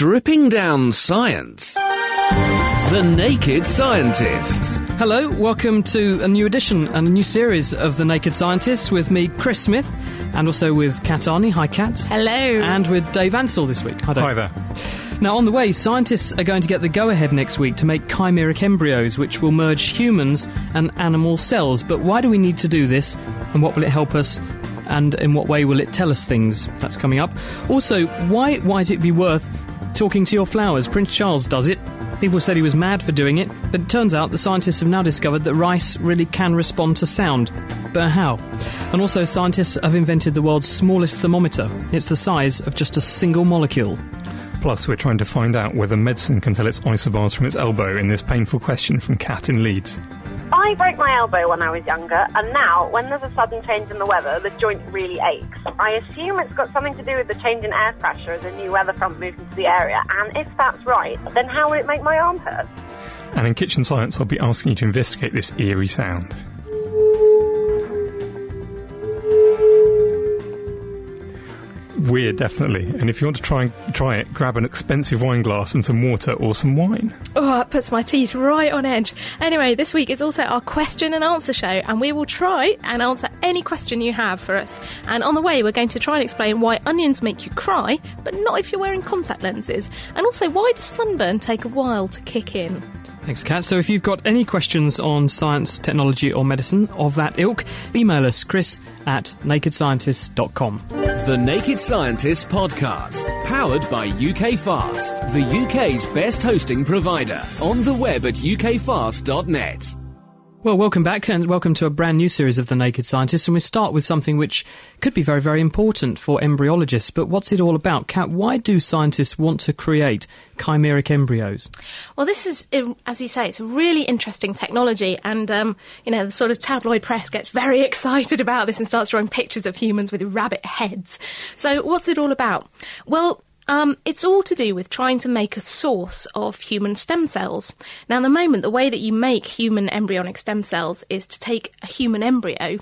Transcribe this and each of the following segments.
Stripping down science. The Naked Scientists. Hello, welcome to a new edition and a new series of The Naked Scientists with me, Chris Smith, and also with Kat Arney. Hi, Kat. Hello. And with Dave Ansell this week. Hi, Dave. Hi there. Now, on the way, scientists are going to get the go ahead next week to make chimeric embryos, which will merge humans and animal cells. But why do we need to do this, and what will it help us? And in what way will it tell us things? That's coming up. Also, why might it be worth talking to your flowers? Prince Charles does it. People said he was mad for doing it, but it turns out the scientists have now discovered that rice really can respond to sound. But how? And also, scientists have invented the world's smallest thermometer. It's the size of just a single molecule. Plus, we're trying to find out whether medicine can tell its isobars from its elbow in this painful question from Kat in Leeds. I broke my elbow when I was younger, and now, when there's a sudden change in the weather, the joint really aches. I assume it's got something to do with the change in air pressure as a new weather front moves into the area, and if that's right, then how will it make my arm hurt? And in Kitchen Science, I'll be asking you to investigate this eerie sound. Weird, definitely. And if you want to try and try it, grab an expensive wine glass and some water or some wine. Oh, that puts my teeth right on edge. Anyway, this week is also our question and answer show, and we will try and answer any question you have for us. And on the way, we're going to try and explain why onions make you cry, but not if you're wearing contact lenses. And also, why does sunburn take a while to kick in? Thanks, Kat. So if you've got any questions on science, technology, or medicine of that ilk, email us, chris at nakedscientists.com. The Naked Scientists Podcast. Powered by UK Fast, the UK's best hosting provider. On the web at ukfast.net. Well, welcome back and welcome to a brand new series of The Naked Scientists. And we start with something which could be very, very important for embryologists. But what's it all about? Kat, why do scientists want to create chimeric embryos? Well, this is, as you say, it's a really interesting technology, and um, you know the sort of tabloid press gets very excited about this and starts drawing pictures of humans with rabbit heads. So, what's it all about? Well. Um, it's all to do with trying to make a source of human stem cells. Now, at the moment, the way that you make human embryonic stem cells is to take a human embryo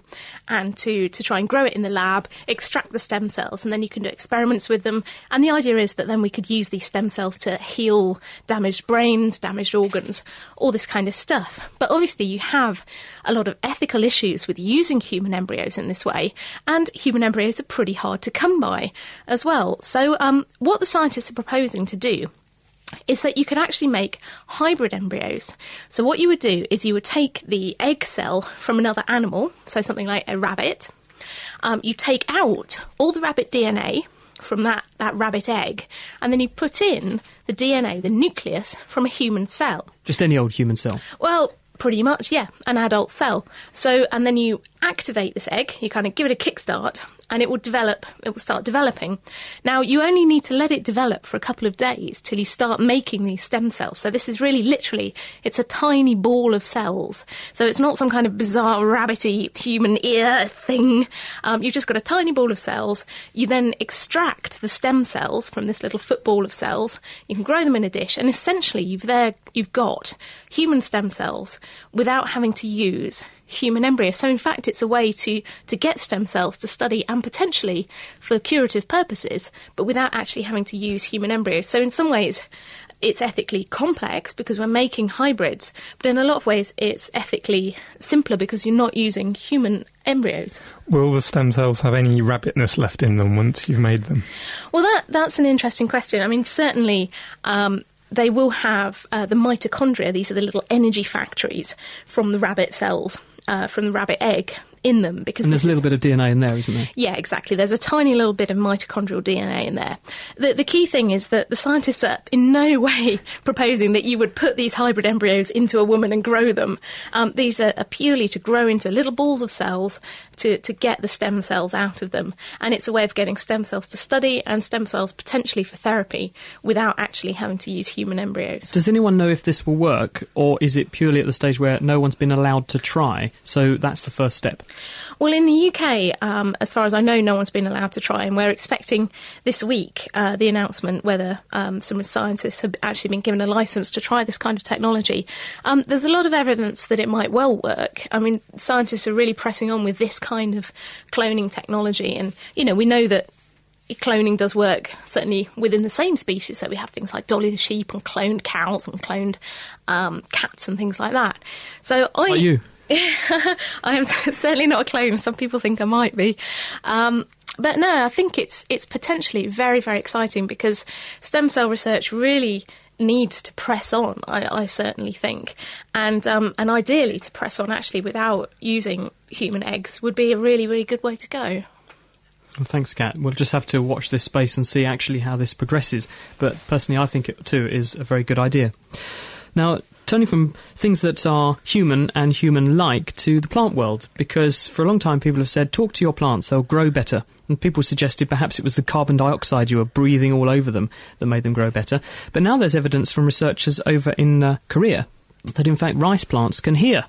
and to, to try and grow it in the lab, extract the stem cells, and then you can do experiments with them. And the idea is that then we could use these stem cells to heal damaged brains, damaged organs, all this kind of stuff. But obviously, you have a lot of ethical issues with using human embryos in this way, and human embryos are pretty hard to come by as well. So, um, what the scientists are proposing to do is that you could actually make hybrid embryos. So, what you would do is you would take the egg cell from another animal, so something like a rabbit, um, you take out all the rabbit DNA from that, that rabbit egg, and then you put in the DNA, the nucleus, from a human cell. Just any old human cell? Well, pretty much, yeah, an adult cell. So, and then you activate this egg, you kind of give it a kickstart, and it will develop, it will start developing. Now, you only need to let it develop for a couple of days till you start making these stem cells. So this is really literally, it's a tiny ball of cells. So it's not some kind of bizarre rabbity human ear thing. Um, you've just got a tiny ball of cells. You then extract the stem cells from this little football of cells. You can grow them in a dish, and essentially you've there, you've got human stem cells without having to use human embryo. So, in fact, it's a way to, to get stem cells to study and potentially for curative purposes, but without actually having to use human embryos. So, in some ways, it's ethically complex because we're making hybrids, but in a lot of ways, it's ethically simpler because you're not using human embryos. Will the stem cells have any rabbitness left in them once you've made them? Well, that that's an interesting question. I mean, certainly. Um, they will have uh, the mitochondria. These are the little energy factories from the rabbit cells uh, from the rabbit egg in them because And there's a little bit of DNA in there, isn't there? yeah, exactly. There's a tiny little bit of mitochondrial DNA in there. The, the key thing is that the scientists are in no way proposing that you would put these hybrid embryos into a woman and grow them. Um, these are, are purely to grow into little balls of cells to, to get the stem cells out of them. And it's a way of getting stem cells to study and stem cells potentially for therapy without actually having to use human embryos. Does anyone know if this will work, or is it purely at the stage where no one's been allowed to try? So that's the first step. Well, in the UK, um, as far as I know, no one's been allowed to try, and we're expecting this week uh, the announcement whether um, some scientists have actually been given a license to try this kind of technology. Um, there's a lot of evidence that it might well work. I mean, scientists are really pressing on with this kind of cloning technology, and you know, we know that cloning does work certainly within the same species. So we have things like Dolly the sheep and cloned cows and cloned um, cats and things like that. So I, Are you? I am certainly not a clone. Some people think I might be. Um, but no, I think it's it's potentially very very exciting because stem cell research really needs to press on. I, I certainly think, and um, and ideally to press on actually without using human eggs would be a really really good way to go. Well, thanks, Kat. We'll just have to watch this space and see actually how this progresses. But personally, I think it too is a very good idea. Now, turning from things that are human and human like to the plant world, because for a long time people have said, talk to your plants, they'll grow better. And people suggested perhaps it was the carbon dioxide you were breathing all over them that made them grow better. But now there's evidence from researchers over in uh, Korea that in fact rice plants can hear.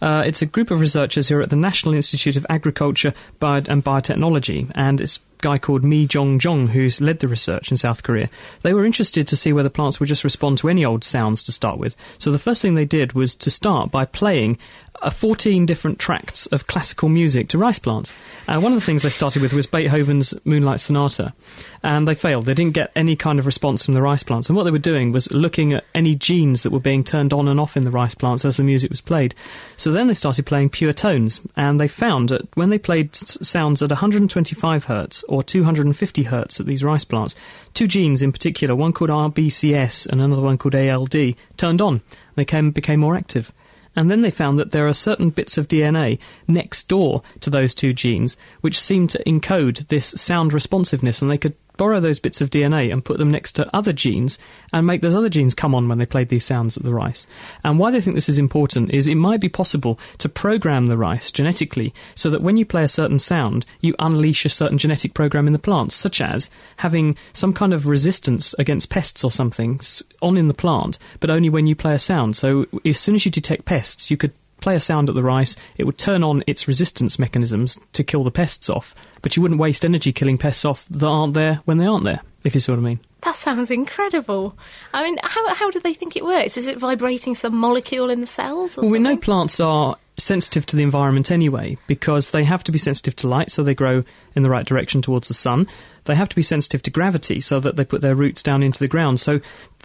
Uh, it's a group of researchers here at the National Institute of Agriculture Bio- and Biotechnology, and it's guy called Mi Jong Jong who's led the research in South Korea. They were interested to see whether plants would just respond to any old sounds to start with. So the first thing they did was to start by playing uh, 14 different tracts of classical music to rice plants. Uh, one of the things they started with was Beethoven's Moonlight Sonata, and they failed. They didn't get any kind of response from the rice plants. And what they were doing was looking at any genes that were being turned on and off in the rice plants as the music was played. So then they started playing pure tones, and they found that when they played sounds at 125 hertz or 250 hertz at these rice plants, two genes in particular, one called RBCS and another one called ALD, turned on. They came, became more active. And then they found that there are certain bits of DNA next door to those two genes which seem to encode this sound responsiveness, and they could borrow those bits of DNA and put them next to other genes and make those other genes come on when they played these sounds at the rice. And why they think this is important is it might be possible to program the rice genetically so that when you play a certain sound, you unleash a certain genetic program in the plants, such as having some kind of resistance against pests or something on in the plant, but only when you play a sound. So as soon as you detect pests, you could play a sound at the rice, it would turn on its resistance mechanisms to kill the pests off, but you wouldn't waste energy killing pests off that aren't there when they aren't there, if you see what I mean. That sounds incredible. I mean, how how do they think it works? Is it vibrating some molecule in the cells? Or Well, we know plants are sensitive to the environment anyway because they have to be sensitive to light so they grow in the right direction towards the sun. They have to be sensitive to gravity so that they put their roots down into the ground. So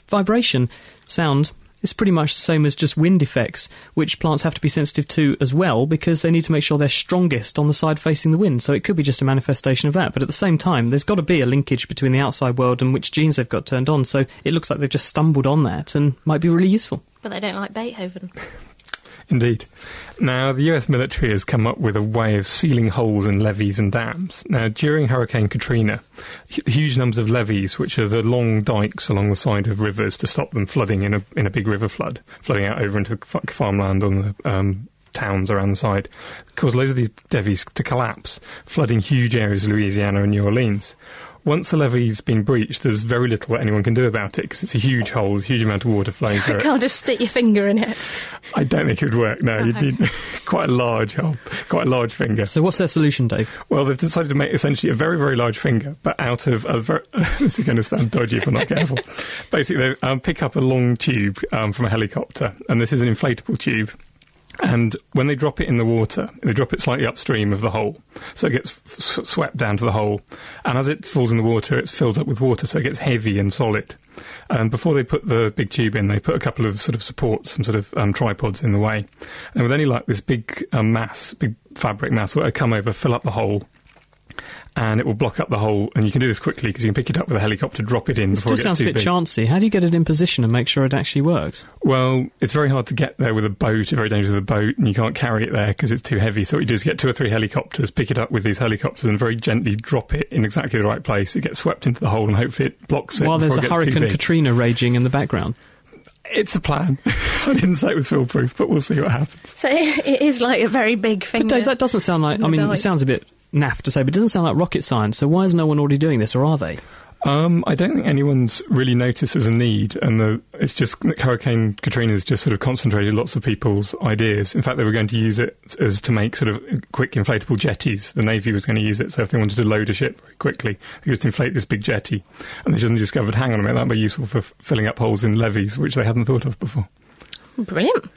vibration, sound, is pretty much the same as just wind effects, which plants have to be sensitive to as well because they need to make sure they're strongest on the side facing the wind. So it could be just a manifestation of that. But at the same time, there's got to be a linkage between the outside world and which genes they've got turned on. So it looks like they've just stumbled on that and might be really useful. But they don't like Beethoven. Indeed. Now, the US military has come up with a way of sealing holes in levees and dams. Now, during Hurricane Katrina, huge numbers of levees, which are the long dikes along the side of rivers to stop them flooding in a, in a big river flood, flooding out over into the farmland on the um, towns around the side, caused loads of these levees to collapse, flooding huge areas of Louisiana and New Orleans. Once a levee's been breached, there's very little that anyone can do about it because it's a huge hole, there's a huge amount of water flowing through it. Can't just stick your finger in it. I don't think it would work. No, you'd need quite a large hole, quite a large finger. So what's their solution, Dave? Well, they've decided to make essentially a very, very large finger, but out of a very. this is going to sound dodgy if I'm not careful. Basically, they um, pick up a long tube um, from a helicopter, and this is an inflatable tube. And when they drop it in the water, they drop it slightly upstream of the hole, so it gets f- swept down to the hole. And as it falls in the water, it fills up with water, so it gets heavy and solid. And before they put the big tube in, they put a couple of sort of supports, some sort of um, tripods in the way. And with any luck, this big um, mass, big fabric mass, will come over, fill up the hole, and it will block up the hole. And you can do this quickly because you can pick it up with a helicopter, drop it in It before still it gets sounds a bit big. chancy. How do you get it in position and make sure it actually works? Well, it's very hard to get there with a boat, it's very dangerous with a boat, and you can't carry it there because it's too heavy. So what you do is get two or three helicopters, pick it up with these helicopters, and very gently drop it in exactly the right place. It gets swept into the hole, and hopefully it blocks it While there's a it gets Hurricane. Katrina raging in the background. It's a plan. I didn't say it was foolproof, but we'll see what happens. So it is like a very big thing. But Dave, that doesn't sound like. I mean, doubt. it sounds a bit naff to say, but it doesn't sound like rocket science. So why is no one already doing this, or are they? Um, I don't think anyone's really noticed as a need, and the, it's just Hurricane Katrina has just sort of concentrated lots of people's ideas. In fact, they were going to use it as to make sort of quick inflatable jetties. The Navy was going to use it, so if they wanted to load a ship very quickly, they just inflate this big jetty. And they suddenly discovered, hang on a minute, that'd be useful for f- filling up holes in levees, which they hadn't thought of before. Brilliant.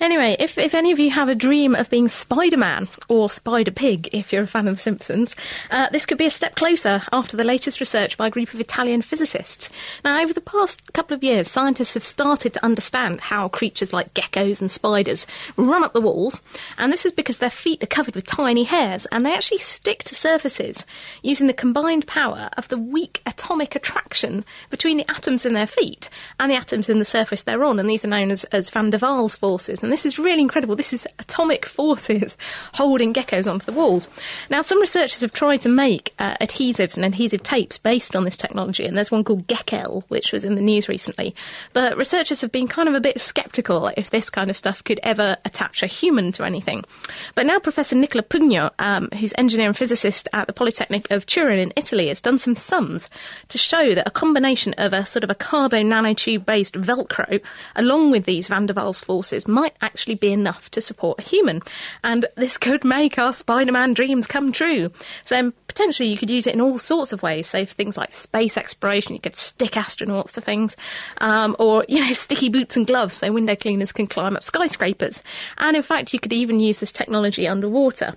Anyway, if, if any of you have a dream of being Spider Man or Spider Pig, if you're a fan of The Simpsons, uh, this could be a step closer after the latest research by a group of Italian physicists. Now, over the past couple of years, scientists have started to understand how creatures like geckos and spiders run up the walls, and this is because their feet are covered with tiny hairs and they actually stick to surfaces using the combined power of the weak atomic attraction between the atoms in their feet and the atoms in the surface they're on, and these are known as, as van der Waals forces. And this is really incredible. This is atomic forces holding geckos onto the walls. Now, some researchers have tried to make uh, adhesives and adhesive tapes based on this technology, and there's one called Geckel, which was in the news recently. But researchers have been kind of a bit sceptical if this kind of stuff could ever attach a human to anything. But now Professor Nicola Pugno, um, who's engineer and physicist at the Polytechnic of Turin in Italy, has done some sums to show that a combination of a sort of a carbon nanotube based Velcro along with these van Waals forces might actually be enough to support a human. And this could make our Spider Man dreams come true. So um, potentially you could use it in all sorts of ways. So for things like space exploration, you could stick astronauts to things, um, or, you know, sticky boots and gloves so window cleaners can climb up skyscrapers. And in fact, you could even use this technology underwater.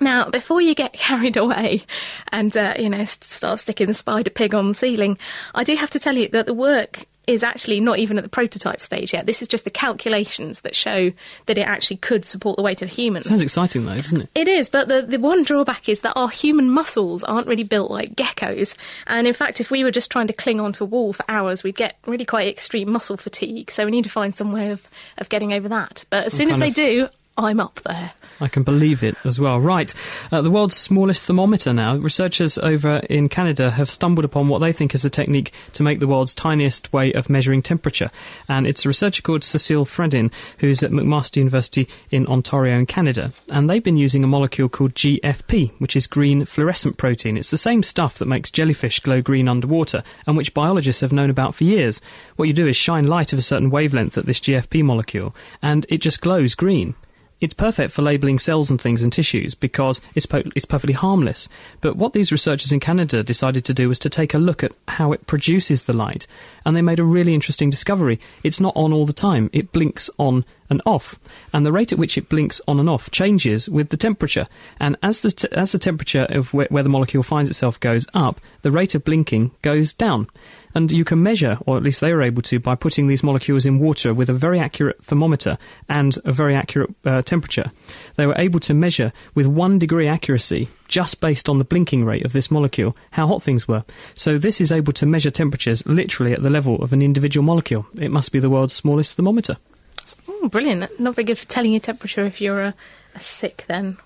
Now, before you get carried away and, uh, you know, start sticking the spider pig on the ceiling, I do have to tell you that the work is actually not even at the prototype stage yet. This is just the calculations that show that it actually could support the weight of humans. Sounds exciting though, doesn't it? It is, but the, the one drawback is that our human muscles aren't really built like geckos. And in fact, if we were just trying to cling onto a wall for hours, we'd get really quite extreme muscle fatigue. So we need to find some way of, of getting over that. But as soon as they of- do, I'm up there. I can believe it as well. Right. Uh, the world's smallest thermometer now. Researchers over in Canada have stumbled upon what they think is the technique to make the world's tiniest way of measuring temperature. And it's a researcher called Cecile Fradin, who's at McMaster University in Ontario in Canada. And they've been using a molecule called GFP, which is green fluorescent protein. It's the same stuff that makes jellyfish glow green underwater and which biologists have known about for years. What you do is shine light of a certain wavelength at this GFP molecule and it just glows green. It's perfect for labelling cells and things and tissues because it's, po- it's perfectly harmless. But what these researchers in Canada decided to do was to take a look at how it produces the light. And they made a really interesting discovery. It's not on all the time, it blinks on and off. And the rate at which it blinks on and off changes with the temperature. And as the, t- as the temperature of where, where the molecule finds itself goes up, the rate of blinking goes down. And you can measure, or at least they were able to, by putting these molecules in water with a very accurate thermometer and a very accurate uh, temperature. They were able to measure with one degree accuracy, just based on the blinking rate of this molecule, how hot things were. So this is able to measure temperatures literally at the level of an individual molecule. It must be the world's smallest thermometer. Oh, brilliant. Not very good for telling your temperature if you're a sick then.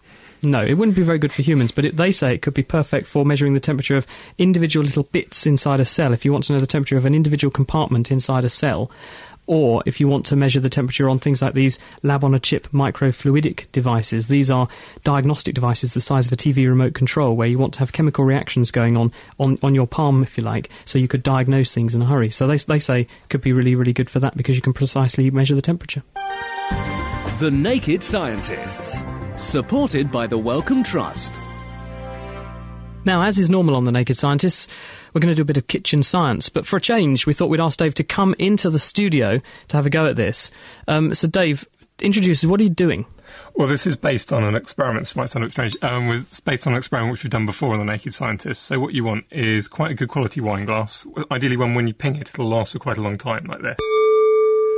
No, it wouldn't be very good for humans, but it, they say it could be perfect for measuring the temperature of individual little bits inside a cell. If you want to know the temperature of an individual compartment inside a cell, or if you want to measure the temperature on things like these lab on a chip microfluidic devices, these are diagnostic devices the size of a TV remote control where you want to have chemical reactions going on on, on your palm, if you like, so you could diagnose things in a hurry. So they, they say could be really, really good for that because you can precisely measure the temperature. The Naked Scientists. Supported by the Wellcome Trust. Now, as is normal on The Naked Scientists, we're going to do a bit of kitchen science. But for a change, we thought we'd ask Dave to come into the studio to have a go at this. Um, so, Dave, introduce us. What are you doing? Well, this is based on an experiment. This might sound a bit strange. Um, it's based on an experiment which we've done before on the Naked Scientists. So what you want is quite a good quality wine glass. Ideally, one when you ping it, it'll last for quite a long time, like this.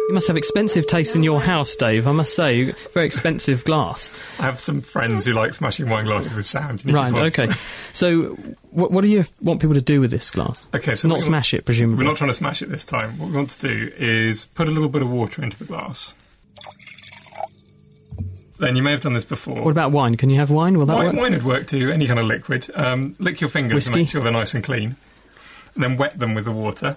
You must have expensive taste in your house, Dave. I must say, very expensive glass. I have some friends who like smashing wine glasses with sound. Right. Okay. So, what, what do you want people to do with this glass? Okay, so not smash it, presumably. We're not trying to smash it this time. What we want to do is put a little bit of water into the glass. Then you may have done this before. What about wine? Can you have wine? Will that wine, work? wine would work too, any kind of liquid. Um, lick your fingers Whiskey? to make sure they're nice and clean. And then wet them with the water.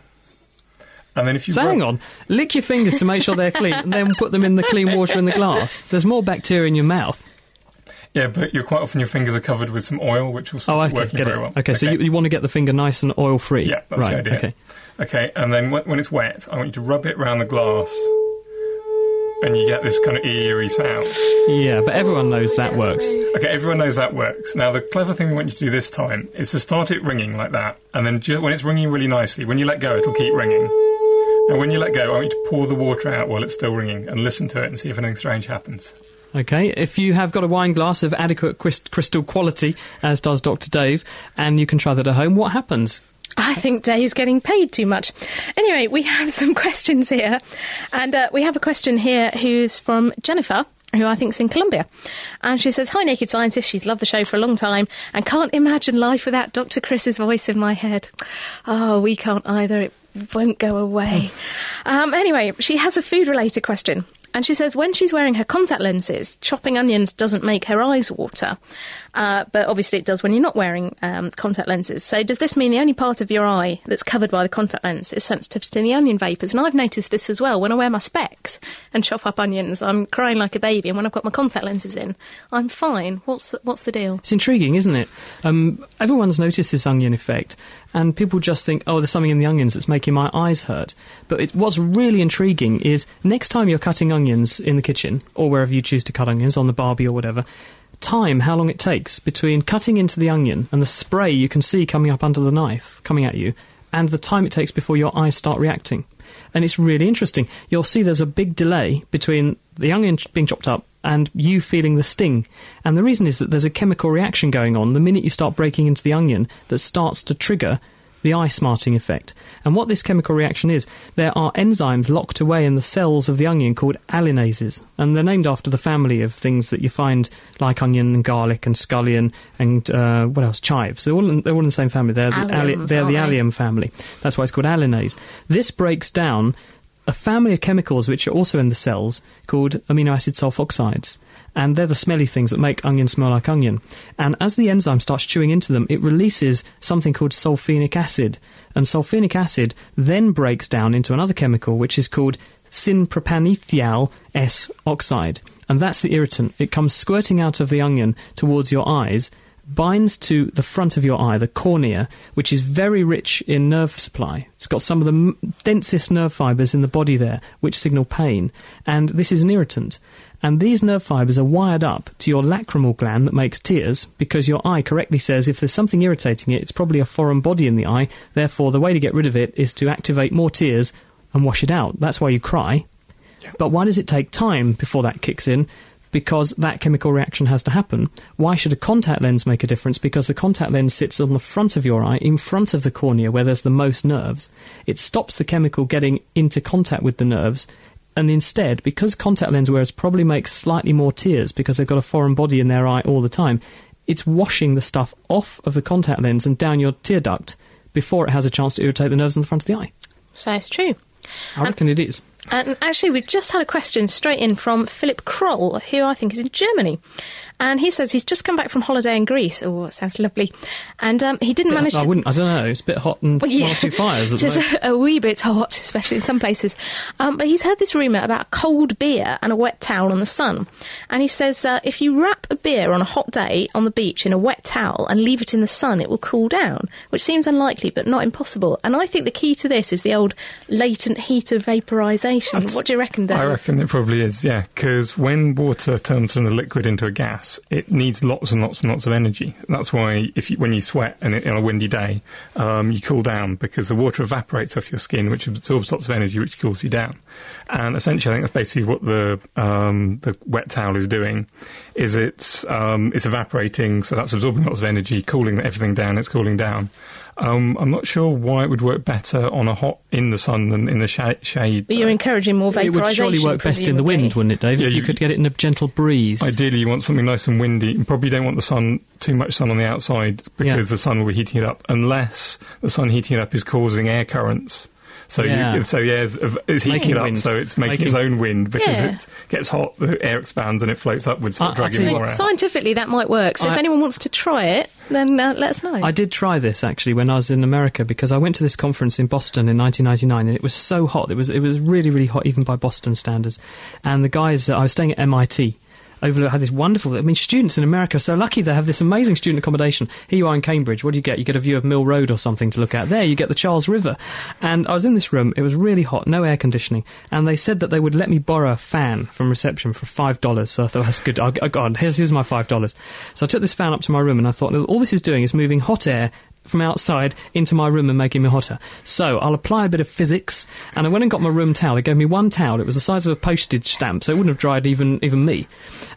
And then if you So rub- hang on, lick your fingers to make sure they're clean, and then put them in the clean water in the glass. There's more bacteria in your mouth. Yeah, but you're quite often your fingers are covered with some oil, which will stop Oh, it okay, working get it. very well. Okay, so you, you want to get the finger nice and oil free. Yeah, that's right. the idea. Okay. Okay, and then when, when it's wet, I want you to rub it around the glass, and you get this kind of eerie sound. Yeah, but everyone knows that works. Okay, everyone knows that works. Now, the clever thing we want you to do this time is to start it ringing like that, and then ju- when it's ringing really nicely, when you let go, it'll keep ringing. And when you let go, I want you to pour the water out while it's still ringing and listen to it and see if anything strange happens. Okay, if you have got a wine glass of adequate crystal quality, as does Dr. Dave, and you can try that at home, what happens? I think Dave's getting paid too much. Anyway, we have some questions here. And uh, we have a question here who's from Jennifer. Who I think's in Colombia. And she says, Hi, Naked Scientist. She's loved the show for a long time and can't imagine life without Dr. Chris's voice in my head. Oh, we can't either. It won't go away. um, anyway, she has a food related question. And she says when she's wearing her contact lenses, chopping onions doesn't make her eyes water. Uh, but obviously it does when you're not wearing um, contact lenses. So does this mean the only part of your eye that's covered by the contact lens is sensitive to the onion vapours? And I've noticed this as well. When I wear my specs and chop up onions, I'm crying like a baby. And when I've got my contact lenses in, I'm fine. What's what's the deal? It's intriguing, isn't it? Um, everyone's noticed this onion effect, and people just think, oh, there's something in the onions that's making my eyes hurt. But what's really intriguing is next time you're cutting onions in the kitchen, or wherever you choose to cut onions, on the barbie or whatever, time how long it takes between cutting into the onion and the spray you can see coming up under the knife, coming at you, and the time it takes before your eyes start reacting. And it's really interesting. You'll see there's a big delay between the onion being chopped up and you feeling the sting. And the reason is that there's a chemical reaction going on the minute you start breaking into the onion that starts to trigger the eye smarting effect. And what this chemical reaction is, there are enzymes locked away in the cells of the onion called alliinases. And they're named after the family of things that you find like onion and garlic and scallion and uh, what else? Chives. They're all, in, they're all in the same family. They're the, Alliums, they're the allium family. That's why it's called alliinase. This breaks down a family of chemicals which are also in the cells called amino acid sulfoxides. And they're the smelly things that make onion smell like onion. And as the enzyme starts chewing into them, it releases something called sulfenic acid. And sulfenic acid then breaks down into another chemical which is called synpropanethial S oxide. And that's the irritant. It comes squirting out of the onion towards your eyes binds to the front of your eye, the cornea, which is very rich in nerve supply. It's got some of the densest nerve fibres in the body there, which signal pain. And this is an irritant. And these nerve fibres are wired up to your lacrimal gland that makes tears because your eye correctly says if there's something irritating it, it's probably a foreign body in the eye. Therefore, the way to get rid of it is to activate more tears and wash it out. That's why you cry. But why does it take time before that kicks in? Because that chemical reaction has to happen. Why should a contact lens make a difference? Because the contact lens sits on the front of your eye, in front of the cornea, where there's the most nerves. It stops the chemical getting into contact with the nerves. And instead, because contact lens wearers probably make slightly more tears because they've got a foreign body in their eye all the time, it's washing the stuff off of the contact lens and down your tear duct before it has a chance to irritate the nerves in the front of the eye. So it's true. I reckon it is. And actually, we've just had a question straight in from Philip Kroll, who I think is in Germany. And he says he's just come back from holiday in Greece. Oh, that sounds lovely. And um, he didn't manage I to. wouldn't. I don't know. It's a bit hot and Well, yeah. two fires. At the It moment. is a, a wee bit hot, especially in some places. Um, but he's heard this rumour about cold beer and a wet towel in the sun. And he says uh, if you wrap a beer on a hot day on the beach in a wet towel and leave it in the sun, it will cool down, which seems unlikely but not impossible. And I think the key to this is the old latent heat of vaporisation. What do you reckon, Dave? I reckon it probably is, yeah, because when water turns from a liquid into a gas, it needs lots and lots and lots of energy. That's why if you, when you sweat and it, on a windy day, um, you cool down because the water evaporates off your skin, which absorbs lots of energy, which cools you down. And essentially, I think that's basically what the um, the wet towel is doing. Is it's um, it's evaporating, so that's absorbing lots of energy, cooling everything down. It's cooling down. Um, I'm not sure why it would work better on a hot in the sun than in the sh- shade. But you're encouraging more vaporisation. It would surely work best in the wind, wouldn't it, Dave? Yeah, if you, you- could get it in a gentle breeze. Ideally, you want something nice and windy. You probably don't want the sun too much sun on the outside because Yeah. the sun will be heating it up, unless the sun heating it up is causing air currents. So, Yeah. you, so the air is, is heating Making it up, wind. so it's making, its own wind because Yeah. it gets hot, the air expands, and it floats upwards, sort of I- I dragging more air. Scientifically, that might work. So if anyone wants to try it, then uh, let us know. I did try this actually when I was in America because I went to this conference in Boston in 1999 and it was so hot. It was it was really really hot even by Boston standards. And the guys uh, I was staying at MIT. Overlook had this wonderful. I mean, students in America are so lucky they have this amazing student accommodation. Here you are in Cambridge. What do you get? You get a view of Mill Road or something to look at. There you get the Charles River. And I was in this room. It was really hot, no air conditioning. And they said that they would let me borrow a fan from reception for five dollars. So I thought that's good. I'll, I'll go on. Here's, here's my five dollars. So I took this fan up to my room and I thought all this is doing is moving hot air from outside into my room and making me hotter. So I'll apply a bit of physics, and I went and got my room towel. They gave me one towel. It was the size of a postage stamp, so it wouldn't have dried even even me.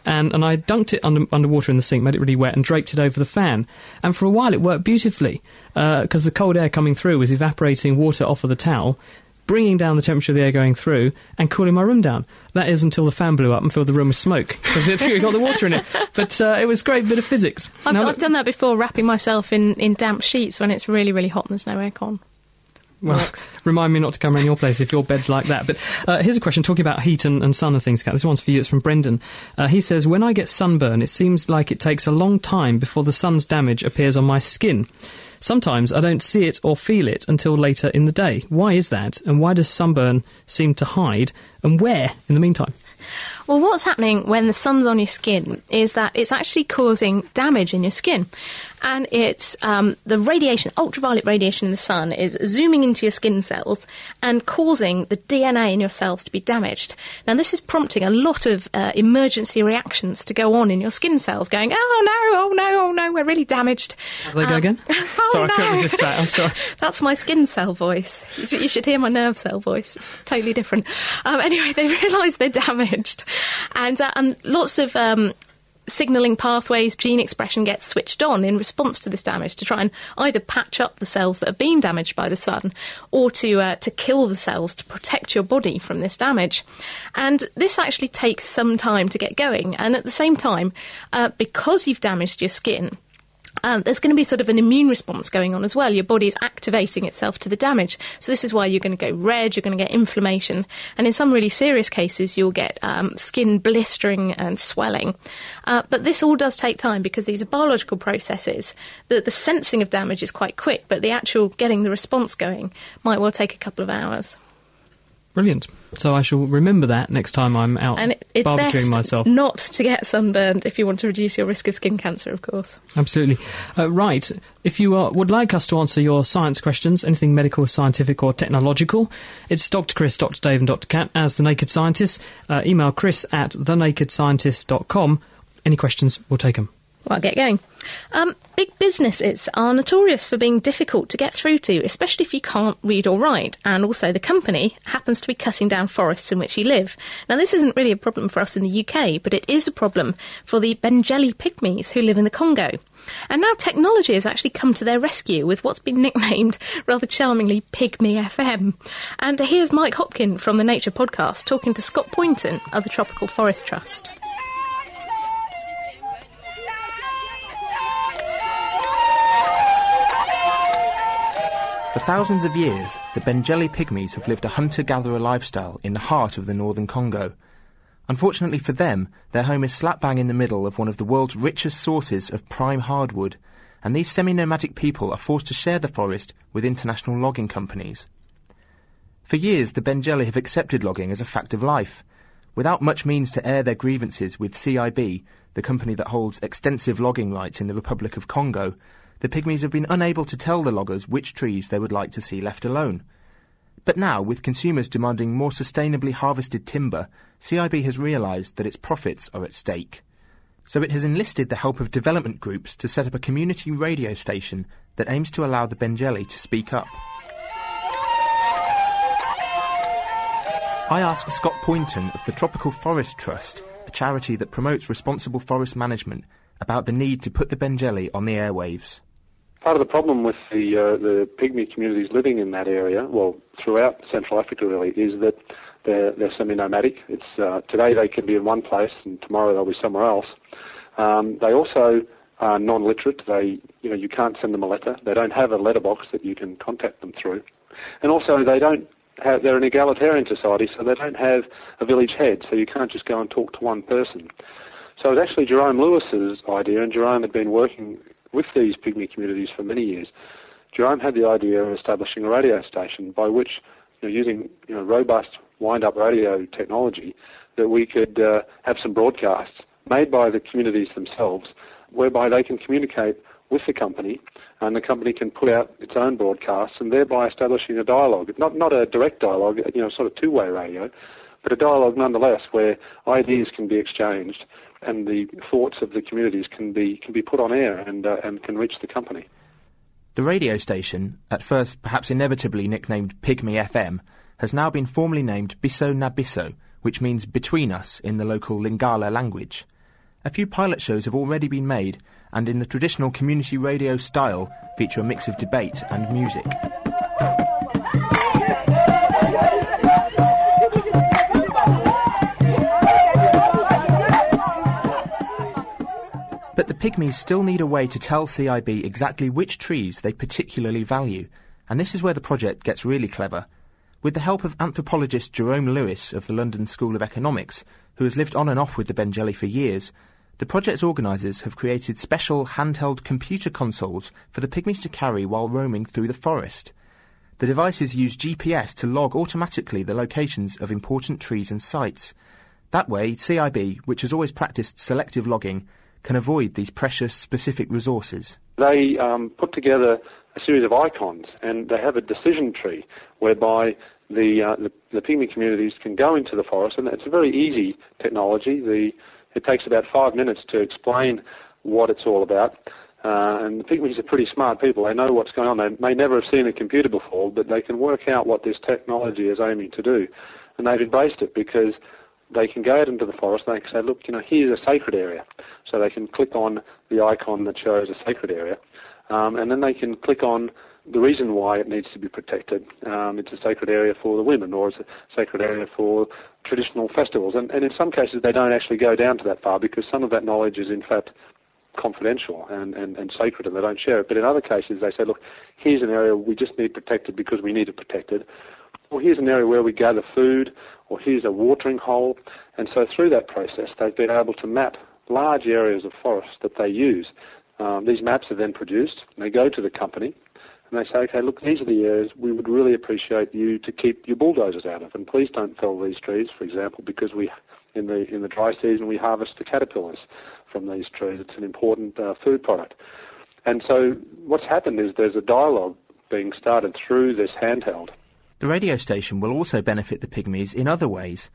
And and I dunked it under underwater in the sink, made it really wet, and draped it over the fan. And for a while, it worked beautifully uh, because the cold air coming through was evaporating water off of the towel. Bringing down the temperature of the air going through and cooling my room down. That is until the fan blew up and filled the room with smoke because it got the water in it. But uh, it was a great bit of physics. I've, Now, I've done that before, wrapping myself in, in damp sheets when it's really, really hot and there's no aircon. Well, Works. remind me not to come around your place if your bed's like that. But uh, here's a question talking about heat and, and sun and things. This one's for you. It's from Brendan. Uh, he says, When I get sunburn, it seems like it takes a long time before the sun's damage appears on my skin. Sometimes I don't see it or feel it until later in the day. Why is that? And why does sunburn seem to hide? And where in the meantime? Well, what's happening when the sun's on your skin is that it's actually causing damage in your skin. And it's um, the radiation, ultraviolet radiation in the sun, is zooming into your skin cells and causing the DNA in your cells to be damaged. Now, this is prompting a lot of uh, emergency reactions to go on in your skin cells, going, oh no, oh no, oh no, we're really damaged. Have they go Um, again? oh, Sorry, I couldn't no. resist that. I'm sorry. That's my skin cell voice. You should, you should hear my nerve cell voice. It's totally different. Um, anyway, they realise they're damaged, and uh, and lots of. Signalling pathways, gene expression gets switched on in response to this damage to try and either patch up the cells that have been damaged by the sun, or to uh, to kill the cells to protect your body from this damage. And this actually takes some time to get going. And at the same time, uh, because you've damaged your skin, um, there's going to be sort of an immune response going on as well. Your body is activating itself to the damage. So this is why you're going to go red, you're going to get inflammation. And in some really serious cases, you'll get um, skin blistering and swelling. Uh, but this all does take time because these are biological processes. The, the sensing of damage is quite quick, but the actual getting the response going might well take a couple of hours. Brilliant. So I shall remember that next time I'm out And it's barbecuing myself. not to get sunburned if you want to reduce your risk of skin cancer, of course. Absolutely. Uh, right. If you uh, would like us to answer your science questions, anything medical, scientific, or technological, it's Dr. Chris, Dr. Dave, and Dr. Kat as The Naked Scientist. Uh, email chris at thenakedscientist.com. Any questions, we'll take them. Well, I'll get going. Um, big businesses are notorious for being difficult to get through to, especially if you can't read or write. And also, the company happens to be cutting down forests in which you live. Now, this isn't really a problem for us in the UK, but it is a problem for the Mbendjele pygmies who live in the Congo. And now technology has actually come to their rescue with what's been nicknamed rather charmingly Pygmy FM. And here's Mike Hopkin from the Nature Podcast talking to Scott Poynton of the Tropical Forest Trust. Thousands of years, the Mbendjele pygmies have lived a hunter-gatherer lifestyle in the heart of the northern Congo. Unfortunately for them, their home is slap bang in the middle of one of the world's richest sources of prime hardwood, and these semi-nomadic people are forced to share the forest with international logging companies. For years, the Mbendjele have accepted logging as a fact of life, without much means to air their grievances with CIB, the company that holds extensive logging rights in the Republic of Congo. The pygmies have been unable to tell the loggers which trees they would like to see left alone. But now, with consumers demanding more sustainably harvested timber, CIB has realised that its profits are at stake. So it has enlisted the help of development groups to set up a community radio station that aims to allow the Mbendjele to speak up. I asked Scott Poynton of the Tropical Forest Trust, a charity that promotes responsible forest management, about the need to put the Mbendjele on the airwaves. Part of the problem with the uh, the pygmy communities living in that area, well, throughout Central Africa really, is that they're, they're semi-nomadic. It's uh, today they can be in one place, and tomorrow they'll be somewhere else. Um, they also are non-literate. They, you know, you can't send them a letter. They don't have a letterbox that you can contact them through, and also they don't. Have, they're an egalitarian society, so they don't have a village head. So you can't just go and talk to one person. So it was actually Jerome Lewis's idea, and Jerome had been working with these pygmy communities for many years. Jerome had the idea of establishing a radio station by which, you know, using you know, robust wind-up radio technology, that we could uh, have some broadcasts made by the communities themselves, whereby they can communicate with the company, and the company can put out its own broadcasts, and thereby establishing a dialogue. Not not a direct dialogue, you know, sort of two-way radio, but a dialogue nonetheless, where ideas can be exchanged and the thoughts of the communities can be can be put on air and uh, and can reach the company. The radio station, at first perhaps inevitably nicknamed Pygmy FM, has now been formally named Biso Nabiso, which means between us in the local Lingala language. A few pilot shows have already been made, and in the traditional community radio style, feature a mix of debate and music. But the pygmies still need a way to tell CIB exactly which trees they particularly value, and this is where the project gets really clever. With the help of anthropologist Jerome Lewis of the London School of Economics, who has lived on and off with the Mbendjele for years, the project's organisers have created special handheld computer consoles for the pygmies to carry while roaming through the forest. The devices use GPS to log automatically the locations of important trees and sites. That way, CIB, which has always practiced selective logging, can avoid these precious specific resources? They um, put together a series of icons and they have a decision tree whereby the, uh, the, the pygmy communities can go into the forest and it's a very easy technology. The, it takes about five minutes to explain what it's all about. Uh, and the pygmies are pretty smart people. They know what's going on. They may never have seen a computer before, but they can work out what this technology is aiming to do. And they've embraced it because they can go out into the forest and they can say, look, you know, here's a sacred area. So they can click on the icon that shows a sacred area, um, and then they can click on the reason why it needs to be protected. Um, it's a sacred area for the women, or it's a sacred area for traditional festivals. And, and in some cases, they don't actually go down to that far because some of that knowledge is, in fact, confidential and, and, and sacred and they don't share it. But in other cases, they say, look, here's an area we just need protected because we need it protected. Or here's an area where we gather food or here's a watering hole. And so through that process, they've been able to map large areas of forest that they use. Um, these maps are then produced, and they go to the company, and they say, okay, look, these are the areas we would really appreciate you to keep your bulldozers out of, and please don't fell these trees, for example, because we, in the in the dry season, we harvest the caterpillars from these trees. It's an important uh, food product. And so what's happened is there's a dialogue being started through this handheld the radio station will also benefit the pygmies in other ways.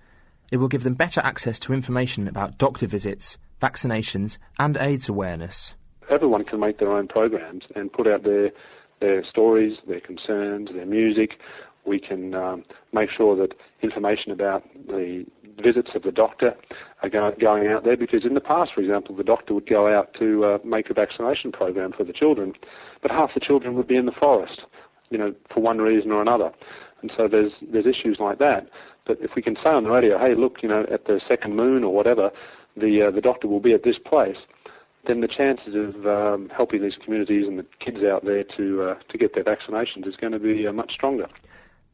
It will give them better access to information about doctor visits, vaccinations, and AIDS awareness. Everyone can make their own programs and put out their their stories, their concerns, their music. We can um, make sure that information about the visits of the doctor are go- going out there because in the past, for example, the doctor would go out to uh, make a vaccination program for the children, but half the children would be in the forest, you know, for one reason or another. And so there's there's issues like that. But if we can say on the radio, hey, look, you know, at the second moon or whatever, the uh, the doctor will be at this place, then the chances of um, helping these communities and the kids out there to uh, to get their vaccinations is going to be uh, much stronger.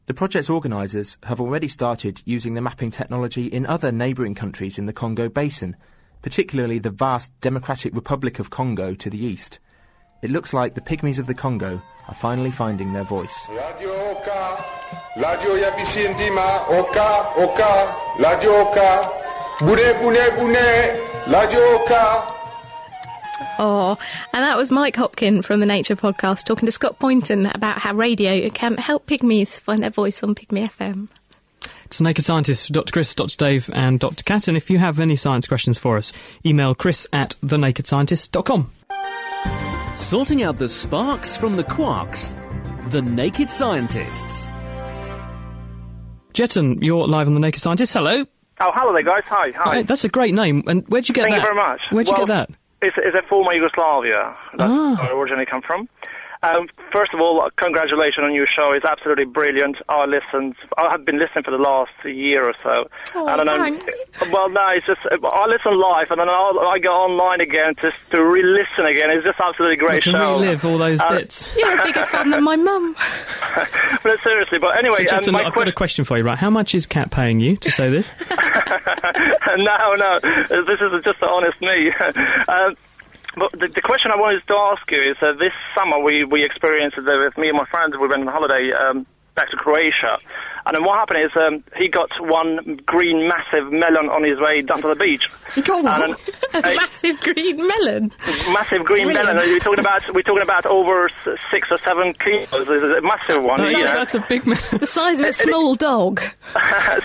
The project's organisers have already started using the mapping technology in other neighbouring countries in the Congo Basin, particularly the vast Democratic Republic of Congo to the east. It looks like the pygmies of the Congo are finally finding their voice. Radio Oka, Radio Yabisi Ndima, Oka, Oka, Radio Oka, Bune, Bune, Bune, Radio Oka. Oh, and that was Mike Hopkin from the Nature Podcast talking to Scott Poynton about how radio can help pygmies find their voice on Pygmy FM. It's the Naked Scientists, Dr. Chris, Dr. Dave, and Dr. Kat. And if you have any science questions for us, email chris at thenakedscientist.com. Sorting out the sparks from the quarks. The Naked Scientists. Jeton, you're live on The Naked Scientist. Hello. Oh, hello there, guys. Hi, hi. that's a great name. And where'd you get Thank that? you very much. Where'd you get that? It's, it's a former Yugoslavia. That's Ah. where I originally come from. Um, first of all, congratulations on your show. It's absolutely brilliant. I listened. I have been listening for the last year or so. Oh, I don't know. thanks. Well, no, it's just I listen live, and then I'll, I go online again just to re-listen again. It's just absolutely great to show. relive all those Uh, bits. You're a bigger fan than my mum. But seriously, but anyway, So, um, my I've got a question for you, right? How much is Kat paying you to say this? no, no, this is just the honest me. um, but the, the question I wanted to ask you is uh, this summer we, we experienced it with me and my friends. We went on holiday um, back to Croatia. And then what happened is um, he got one green massive melon on his way down to the beach. He got one? A massive green melon. massive green Brilliant. melon. We're talking about we're talking about over six or seven kilos. It's a massive one. That's, you that's a big man. The size of a small dog.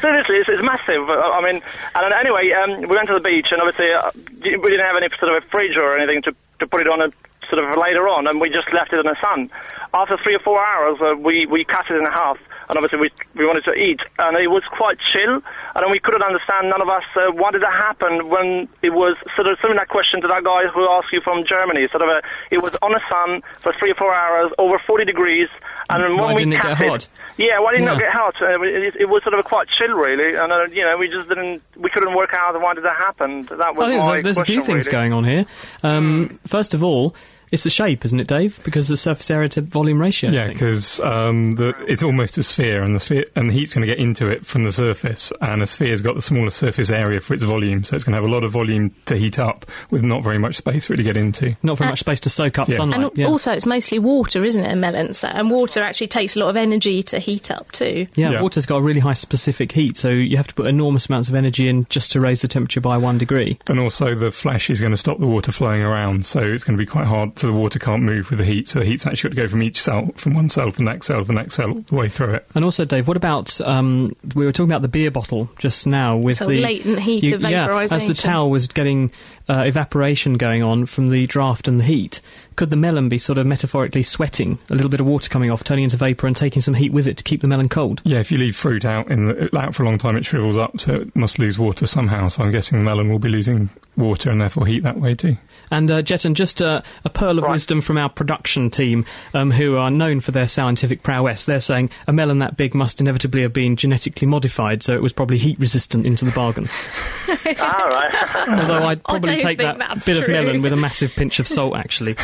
Seriously, it's, it's massive. Uh, I mean, and then anyway, um, we went to the beach, and obviously uh, we didn't have any sort of a fridge or anything to, to put it on a, sort of later on, and we just left it in the sun. After three or four hours, uh, we we cut it in half, and obviously we we wanted to eat, and it was quite chill, and then we couldn't understand. None of us uh, why did that happen when it was sort of similar question to that guy who asked you from Germany. Sort of a, it was on the sun for three or four hours, over 40 degrees, and Why we didn't it get hot? yeah, why did it not Yeah. get hot? Uh, it, it was sort of a quite chill, really, and uh, you know, we just didn't, we couldn't work out why did that happen. That was I think there's, a- few things really. going on here. Um, First of all, it's the shape, isn't it, Dave? Because the surface area to volume ratio. Yeah, because um, it's almost a sphere, and the sphere and the heat's going to get into it from the surface, and a sphere's got the smallest surface area for its volume, so it's going to have a lot of volume to heat up with not very much space for it to get into. Not very much space to soak up Yeah. sunlight. And yeah. also, it's mostly water, isn't it, a melon? And water actually takes a lot of energy to heat up too. yeah, Yeah. water's got a really high specific heat, so you have to put enormous amounts of energy in just to raise the temperature by one degree. And also, the flash is going to stop the water flowing around, so it's going to be quite hard. So the water can't move with the heat. So the heat's actually got to go from each cell, from one cell to the next cell to the next cell, all the way through it. And also, Dave, what about um, we were talking about the beer bottle just now with So the latent heat of vaporization? Yeah, as the towel was getting uh, evaporation going on from the draft and the heat. Could the melon be sort of metaphorically sweating, a little bit of water coming off, turning into vapor, and taking some heat with it to keep the melon cold? Yeah, if you leave fruit out in the, out for a long time, it shrivels up, so it must lose water somehow. So I'm guessing the melon will be losing water and therefore heat that way too. And uh, Jetton, just uh, a pearl of wisdom from our production team, um, who are known for their scientific prowess. They're saying a melon that big must inevitably have been genetically modified, so it was probably heat resistant into the bargain. All right. Although I'd probably don't take that that's bit of melon with a massive pinch of salt, actually.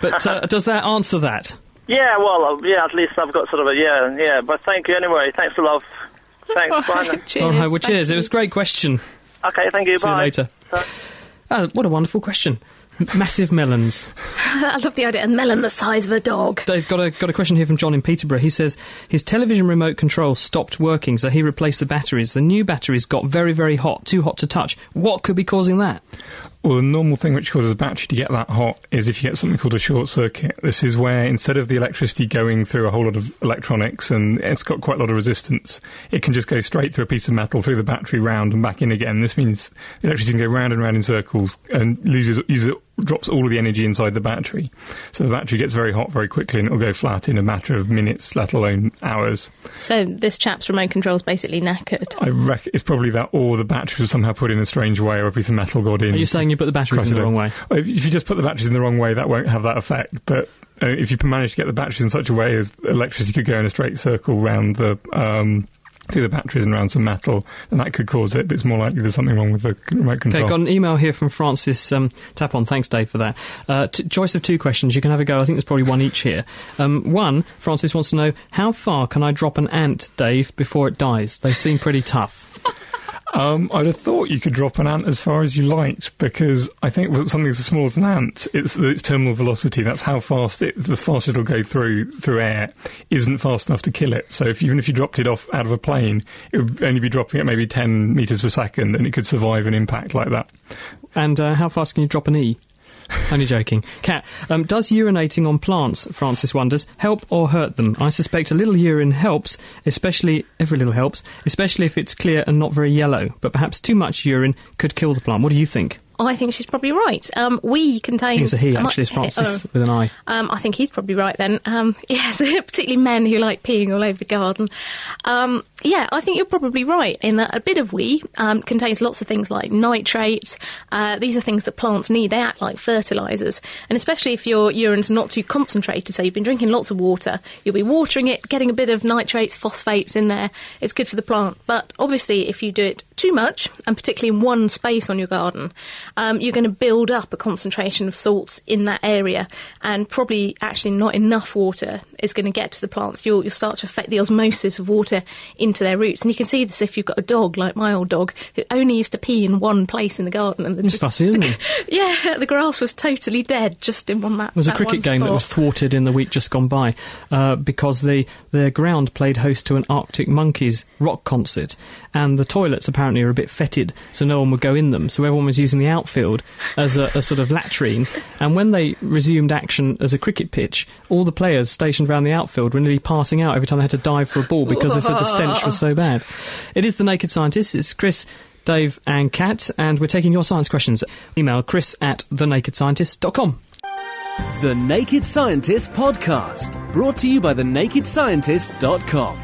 But uh, does that answer that? yeah, well, uh, yeah, at least I've got sort of a yeah, yeah. But thank you anyway. Thanks a lot. Thanks. Bye. now. cheers. All right, well, thank cheers. It was a great question. Okay, thank you. See bye. you later. Oh, what a wonderful question. M- Massive melons. I love the idea. A melon the size of a dog. Dave got a got a question here from John in Peterborough. He says his television remote control stopped working, so he replaced the batteries. The new batteries got very very hot, too hot to touch. What could be causing that? Well, the normal thing which causes a battery to get that hot is if you get something called a short circuit. This is where instead of the electricity going through a whole lot of electronics and it's got quite a lot of resistance, it can just go straight through a piece of metal, through the battery, round and back in again. This means the electricity can go round and round in circles and loses, uses, drops all of the energy inside the battery. So the battery gets very hot very quickly and it'll go flat in a matter of minutes, let alone hours. So this chap's remote control's basically knackered. I reckon it's probably that or the battery was somehow put in a strange way or a piece of metal got in. Are you saying you put the batteries in the wrong way? If if you just put the batteries in the wrong way, that won't have that effect. But uh, if you manage to get the batteries in such a way as electricity could go in a straight circle round the um, through the batteries and around some metal, then that could cause it. But it's more likely there's something wrong with the remote control. Okay, got an email here from Francis um, Tapon. Thanks, Dave, for that. Uh, t- choice of two questions. You can have a go. I think there's probably one each here. Um, one, Francis wants to know how far can I drop an ant, Dave, before it dies? They seem pretty tough. Um, I'd have thought you could drop an ant as far as you liked because I think something as small as an ant, it's its terminal velocity. That's how fast it, the fastest it'll go through through air, isn't fast enough to kill it. So if even if you dropped it off out of a plane, it would only be dropping at maybe 10 meters per second, and it could survive an impact like that. And uh, how fast can you drop an E? Only joking. Kat, um, does urinating on plants, Francis wonders, help or hurt them? I suspect a little urine helps, especially, every little helps, especially if it's clear and not very yellow. But perhaps too much urine could kill the plant. What do you think? I think she's probably right. Um, we contain. It's a he, actually. It's Francis oh. with an I. Um, I think he's probably right then. Um, yes, particularly men who like peeing all over the garden. Um, yeah, I think you're probably right in that a bit of wee um, contains lots of things like nitrates. Uh, these are things that plants need. They act like fertilizers. And especially if your urine's not too concentrated, so you've been drinking lots of water, you'll be watering it, getting a bit of nitrates, phosphates in there. It's good for the plant. But obviously, if you do it too much, and particularly in one space on your garden, um, you're going to build up a concentration of salts in that area, and probably actually not enough water is going to get to the plants. You'll, you'll start to affect the osmosis of water into their roots. And you can see this if you've got a dog, like my old dog, who only used to pee in one place in the garden. And It's just, fussy, isn't he? yeah, the grass was totally dead just in one that. There was a cricket game that was thwarted in the week just gone by uh, because the their ground played host to an Arctic Monkeys rock concert, and the toilets apparently are a bit fetid, so no one would go in them. So everyone was using the outfield as a, a sort of latrine. And when they resumed action as a cricket pitch, all the players stationed around the outfield were nearly passing out every time they had to dive for a ball because they said the stench was so bad. It is the Naked Scientist. It's Chris. Dave and Kat, and we're taking your science questions. Email chris at thenakedscientist.com. The Naked Scientist Podcast, brought to you by thenakedscientist.com.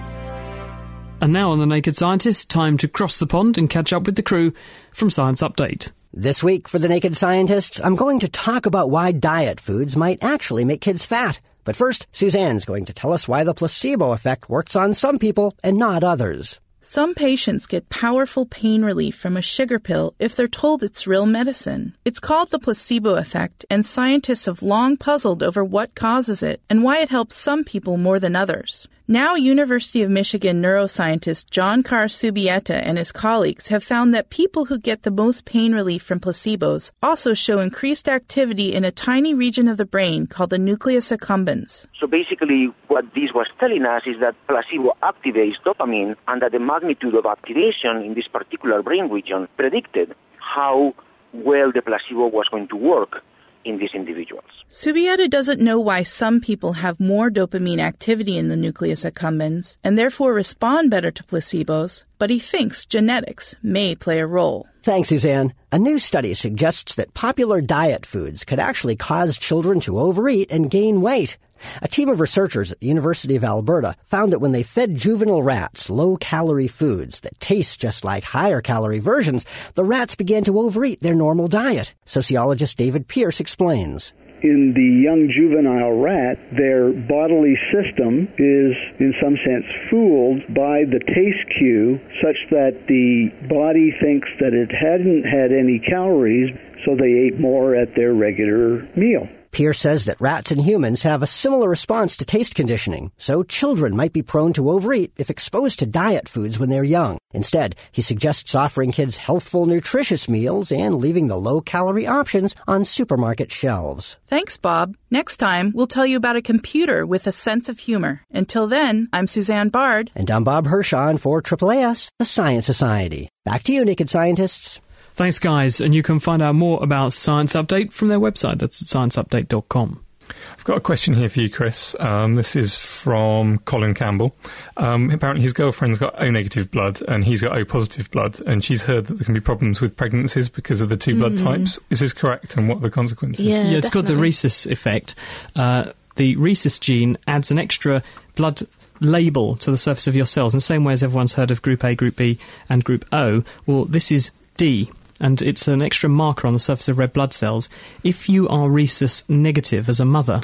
And now on The Naked Scientist, time to cross the pond and catch up with the crew from Science Update. This week for The Naked Scientists, I'm going to talk about why diet foods might actually make kids fat. But first, Suzanne's going to tell us why the placebo effect works on some people and not others. Some patients get powerful pain relief from a sugar pill if they're told it's real medicine. It's called the placebo effect, and scientists have long puzzled over what causes it and why it helps some people more than others. Now, University of Michigan neuroscientist Jon-Kar Zubieta and his colleagues have found that people who get the most pain relief from placebos also show increased activity in a tiny region of the brain called the nucleus accumbens. So basically, what this was telling us is that placebo activates dopamine and that the magnitude of activation in this particular brain region predicted how well the placebo was going to work in these individuals. Zubieta doesn't know why some people have more dopamine activity in the nucleus accumbens and therefore respond better to placebos, but he thinks genetics may play a role. Thanks, Suzanne. A new study suggests that popular diet foods could actually cause children to overeat and gain weight. A team of researchers at the University of Alberta found that when they fed juvenile rats low calorie foods that taste just like higher calorie versions, the rats began to overeat their normal diet. Sociologist David Pierce explains. in the young juvenile rat, their bodily system is, in some sense, fooled by the taste cue such that the body thinks that it hadn't had any calories, so they ate more at their regular meal. Pierce says that rats and humans have a similar response to taste conditioning, so children might be prone to overeat if exposed to diet foods when they're young. Instead, he suggests offering kids healthful, nutritious meals and leaving the low calorie options on supermarket shelves. Thanks, Bob. Next time, we'll tell you about a computer with a sense of humor. Until then, I'm Suzanne Bard. And I'm Bob Hershon for AAAS, the Science Society. Back to you, Naked Scientists. Thanks, guys, and you can find out more about Science Update from their website. That's at scienceupdate.com. I've got a question here for you, Chris. Um, this is from Colin Campbell. Um, apparently, his girlfriend's got O negative blood and he's got O positive blood, and she's heard that there can be problems with pregnancies because of the two blood Mm. types. Is this correct, and what are the consequences? Yeah, yeah it's called the rhesus effect. Uh, the rhesus gene adds an extra blood label to the surface of your cells in the same way as everyone's heard of group A, group B, and group O. Well, this is D. And it's an extra marker on the surface of red blood cells. If you are rhesus negative as a mother,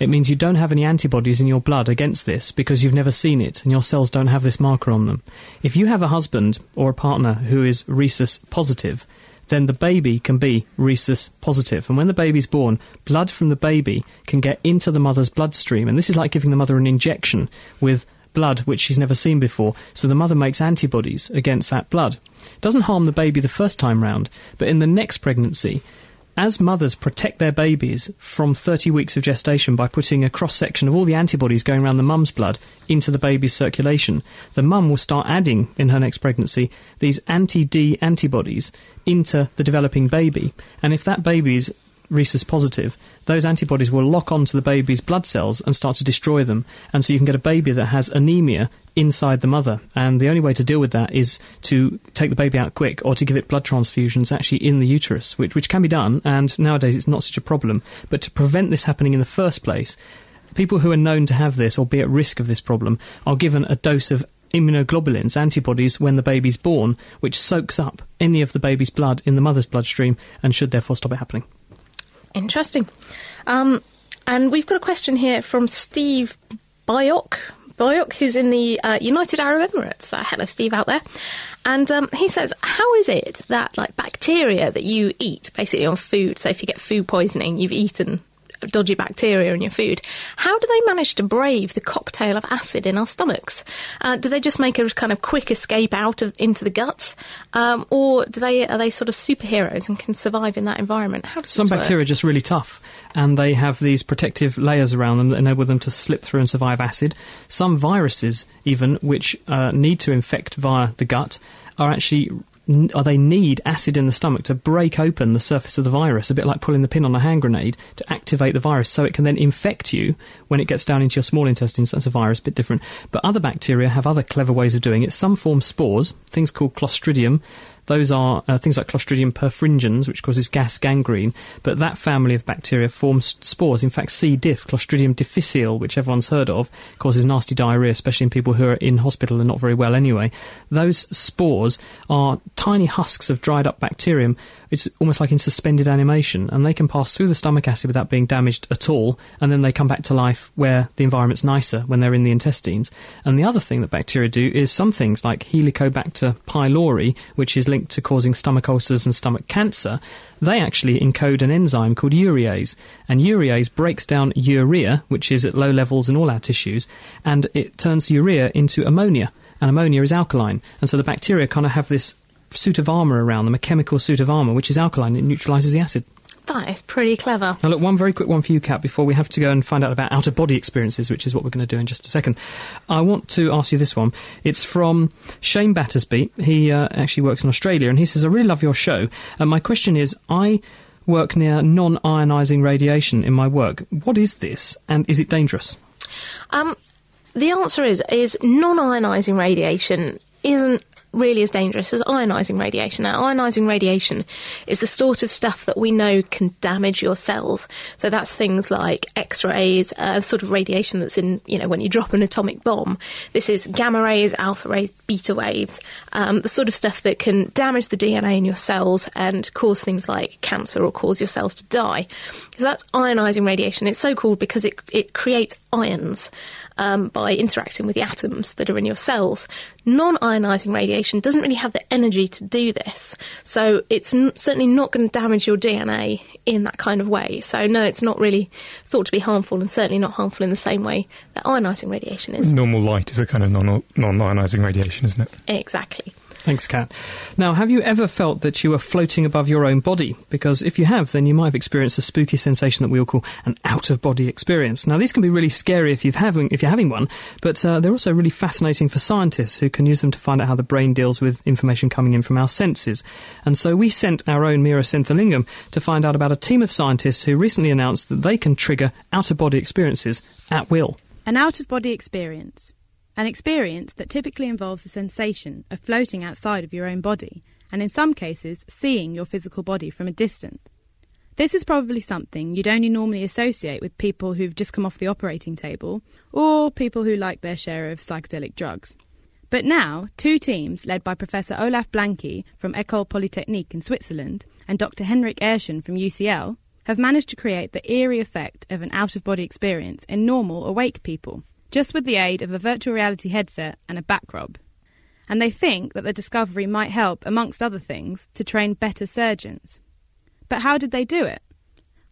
it means you don't have any antibodies in your blood against this because you've never seen it and your cells don't have this marker on them. If you have a husband or a partner who is rhesus positive, then the baby can be rhesus positive. And when the baby's born, blood from the baby can get into the mother's bloodstream. And this is like giving the mother an injection with blood which she's never seen before. So the mother makes antibodies against that blood. Doesn't harm the baby the first time round, but in the next pregnancy, as mothers protect their babies from 30 weeks of gestation by putting a cross section of all the antibodies going around the mum's blood into the baby's circulation, the mum will start adding in her next pregnancy these anti D antibodies into the developing baby. And if that baby's rhesus positive, those antibodies will lock onto the baby's blood cells and start to destroy them. And so you can get a baby that has anemia inside the mother. And the only way to deal with that is to take the baby out quick or to give it blood transfusions actually in the uterus, which, which can be done. And nowadays it's not such a problem. But to prevent this happening in the first place, people who are known to have this or be at risk of this problem are given a dose of immunoglobulins, antibodies, when the baby's born, which soaks up any of the baby's blood in the mother's bloodstream and should therefore stop it happening. Interesting. Um, and we've got a question here from Steve Bayok. Bayok, who's in the uh, United Arab Emirates. Uh, hello, Steve, out there. And um, he says, how is it that like bacteria that you eat, basically on food, so if you get food poisoning, you've eaten dodgy bacteria in your food. How do they manage to brave the cocktail of acid in our stomachs? Uh, do they just make a kind of quick escape out of into the guts, um, or do they are they sort of superheroes and can survive in that environment? Some bacteria are just really tough, and they have these protective layers around them that enable them to slip through and survive acid. Some viruses, even which uh, need to infect via the gut, are actually or they need acid in the stomach to break open the surface of the virus, a bit like pulling the pin on a hand grenade to activate the virus so it can then infect you when it gets down into your small intestines. That's a virus, a bit different. But other bacteria have other clever ways of doing it. Some form spores, things called Clostridium. Those are uh, things like Clostridium perfringens, which causes gas gangrene. But that family of bacteria forms spores. In fact, C. diff, Clostridium difficile, which everyone's heard of, causes nasty diarrhea, especially in people who are in hospital and not very well anyway. Those spores are tiny husks of dried up bacterium. It's almost like in suspended animation, and they can pass through the stomach acid without being damaged at all, and then they come back to life where the environment's nicer when they're in the intestines. And the other thing that bacteria do is some things like Helicobacter pylori, which is linked to causing stomach ulcers and stomach cancer, they actually encode an enzyme called urease. And urease breaks down urea, which is at low levels in all our tissues, and it turns urea into ammonia. And ammonia is alkaline. And so the bacteria kind of have this suit of armour around them, a chemical suit of armour, which is alkaline. It neutralises the acid. That is pretty clever. Now, look, one very quick one for you, Kat, before we have to go and find out about out of body experiences, which is what we're going to do in just a second. I want to ask you this one. It's from Shane Battersby. He uh, actually works in Australia, and he says, I really love your show. And my question is, I work near non ionising radiation in my work. What is this, and is it dangerous? Um, the answer is is non-ionizing radiation isn't really as dangerous as ionizing radiation. Now, ionizing radiation is the sort of stuff that we know can damage your cells. So that's things like X-rays, uh, sort of radiation that's in, you know, when you drop an atomic bomb. This is gamma rays, alpha rays, beta waves, um, the sort of stuff that can damage the DNA in your cells and cause things like cancer or cause your cells to die. So that's ionizing radiation. It's so called because it it creates ions um, by interacting with the atoms that are in your cells. Non ionizing radiation doesn't really have the energy to do this, so it's n- certainly not going to damage your DNA in that kind of way. So, no, it's not really thought to be harmful, and certainly not harmful in the same way that ionizing radiation is. Normal light is a kind of non ionizing radiation, isn't it? Exactly. Thanks, Kat. Now, have you ever felt that you were floating above your own body? Because if you have, then you might have experienced a spooky sensation that we all call an out-of-body experience. Now, these can be really scary if, you've having, if you're having one, but uh, they're also really fascinating for scientists who can use them to find out how the brain deals with information coming in from our senses. And so we sent our own Meera Senthilingam to find out about a team of scientists who recently announced that they can trigger out-of-body experiences at will. An out of body experience. An experience that typically involves the sensation of floating outside of your own body, and in some cases, seeing your physical body from a distance. This is probably something you'd only normally associate with people who've just come off the operating table, or people who like their share of psychedelic drugs. But now, two teams led by Professor Olaf Blanke from Ecole Polytechnique in Switzerland and Dr. Henrik Ehrsson from UCL have managed to create the eerie effect of an out of body experience in normal, awake people just with the aid of a virtual reality headset and a back rub. And they think that the discovery might help, amongst other things, to train better surgeons. But how did they do it?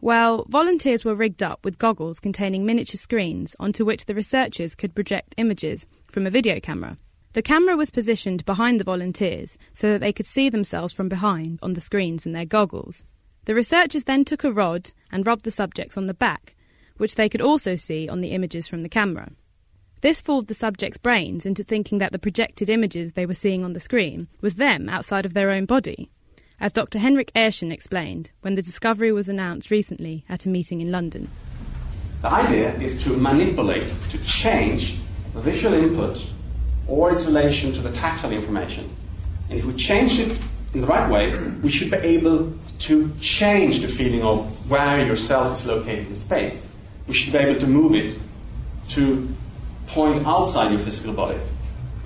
Well, volunteers were rigged up with goggles containing miniature screens onto which the researchers could project images from a video camera. The camera was positioned behind the volunteers so that they could see themselves from behind on the screens in their goggles. The researchers then took a rod and rubbed the subjects on the back, which they could also see on the images from the camera. This fooled the subjects' brains into thinking that the projected images they were seeing on the screen was them outside of their own body. as Dr. Henrik Ehrsson explained when the discovery was announced recently at a meeting in London. The idea is to manipulate, to change the visual input or its relation to the tactile information. And if we change it in the right way, we should be able to change the feeling of where yourself is located in space. We should be able to move it to point outside your physical body,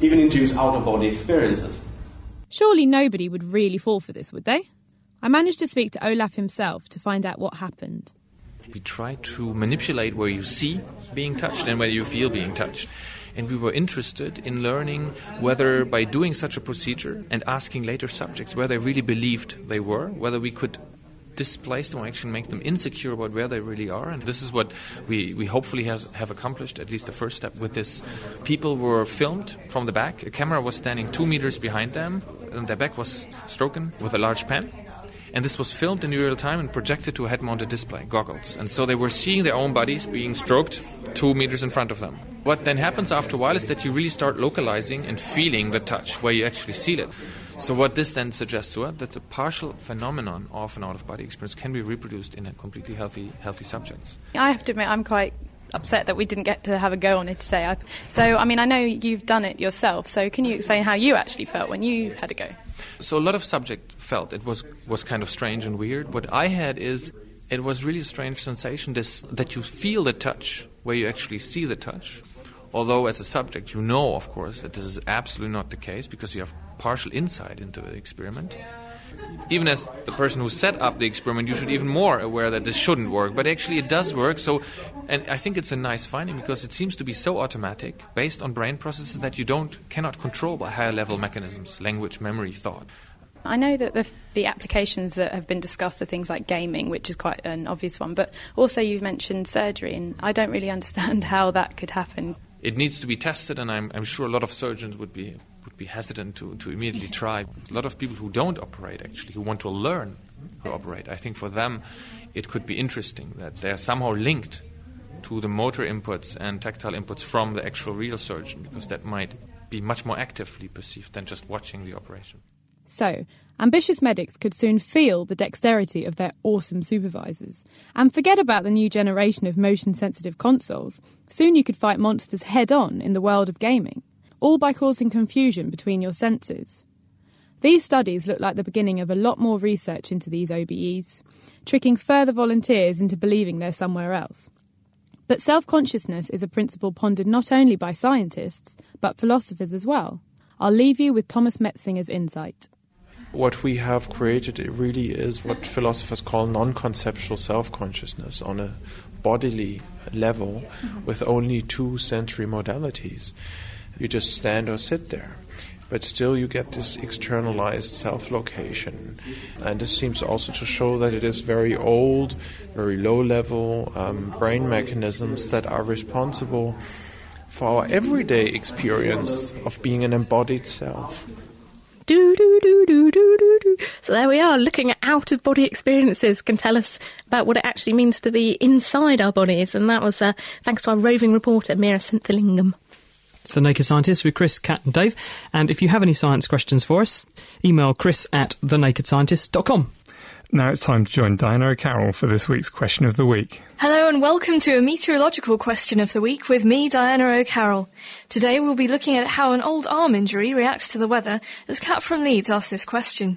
even induce out of body experiences. Surely nobody would really fall for this, would they? I managed to speak to Olaf himself to find out what happened. We try to manipulate where you see being touched and where you feel being touched. And we were interested in learning whether by doing such a procedure and asking later subjects where they really believed they were, whether we could displace them or actually make them insecure about where they really are. And this is what we, we hopefully has, have accomplished, at least the first step with this. People were filmed from the back. A camera was standing two meters behind them, and their back was stroken with a large pen. And this was filmed in real time and projected to a head mounted display, goggles. And so they were seeing their own bodies being stroked two meters in front of them. What then happens after a while is that you really start localizing and feeling the touch where you actually feel it. So what this then suggests to us that the partial phenomenon of an out of body experience can be reproduced in a completely healthy healthy subjects. I have to admit I'm quite upset that we didn't get to have a go on it today. So I mean I know you've done it yourself. So can you explain how you actually felt when you had a go? So a lot of subjects felt it was was kind of strange and weird. What I had is it was really a strange sensation this that you feel the touch where you actually see the touch Although, as a subject, you know, of course, that this is absolutely not the case because you have partial insight into the experiment. Even as the person who set up the experiment, you should even more aware that this shouldn't work. But actually, it does work. So, and I think it's a nice finding because it seems to be so automatic, based on brain processes that you don't cannot control by higher level mechanisms, language, memory, thought. I know that the, the applications that have been discussed are things like gaming, which is quite an obvious one, but also you've mentioned surgery, and I don't really understand how that could happen it needs to be tested, and I'm, I'm, sure a lot of surgeons would be be hesitant to, to immediately try. A lot of people who don't operate actually who want to learn to operate. I think for them, it could be interesting that they are somehow linked to the motor inputs and tactile inputs from the actual real surgeon, because that might be much more actively perceived than just watching the operation. So, ambitious medics could soon feel the dexterity of their awesome supervisors. And forget about the new generation of motion sensitive consoles. Soon you could fight monsters head on in the world of gaming, all by causing confusion between your senses. These studies look like the beginning of a lot more research into these OBEs, tricking further volunteers into believing they're somewhere else. But self consciousness is a principle pondered not only by scientists, but philosophers as well. I'll leave you with Thomas Metzinger's insight. What we have created really is what philosophers call non-conceptual self-consciousness on a bodily level with only two sensory modalities. You just stand or sit there. But still, you get this externalized self location. And this seems also to show that it is very old, very low level um, brain mechanisms that are responsible for our everyday experience of being an embodied self. Do, do, do, do, do, do, do. So there we are, looking at out of body experiences can tell us about what it actually means to be inside our bodies. And that was uh, thanks to our roving reporter, Meera Senthilingam. So, Naked Scientists with Chris, Kat, and Dave. And if you have any science questions for us, email chris at thenakedscientist.com. Now it's time to join Diana O'Carroll for this week's question of the week. Hello and welcome to a meteorological question of the week with me, Diana O'Carroll. Today we'll be looking at how an old arm injury reacts to the weather as Kat from Leeds asked this question.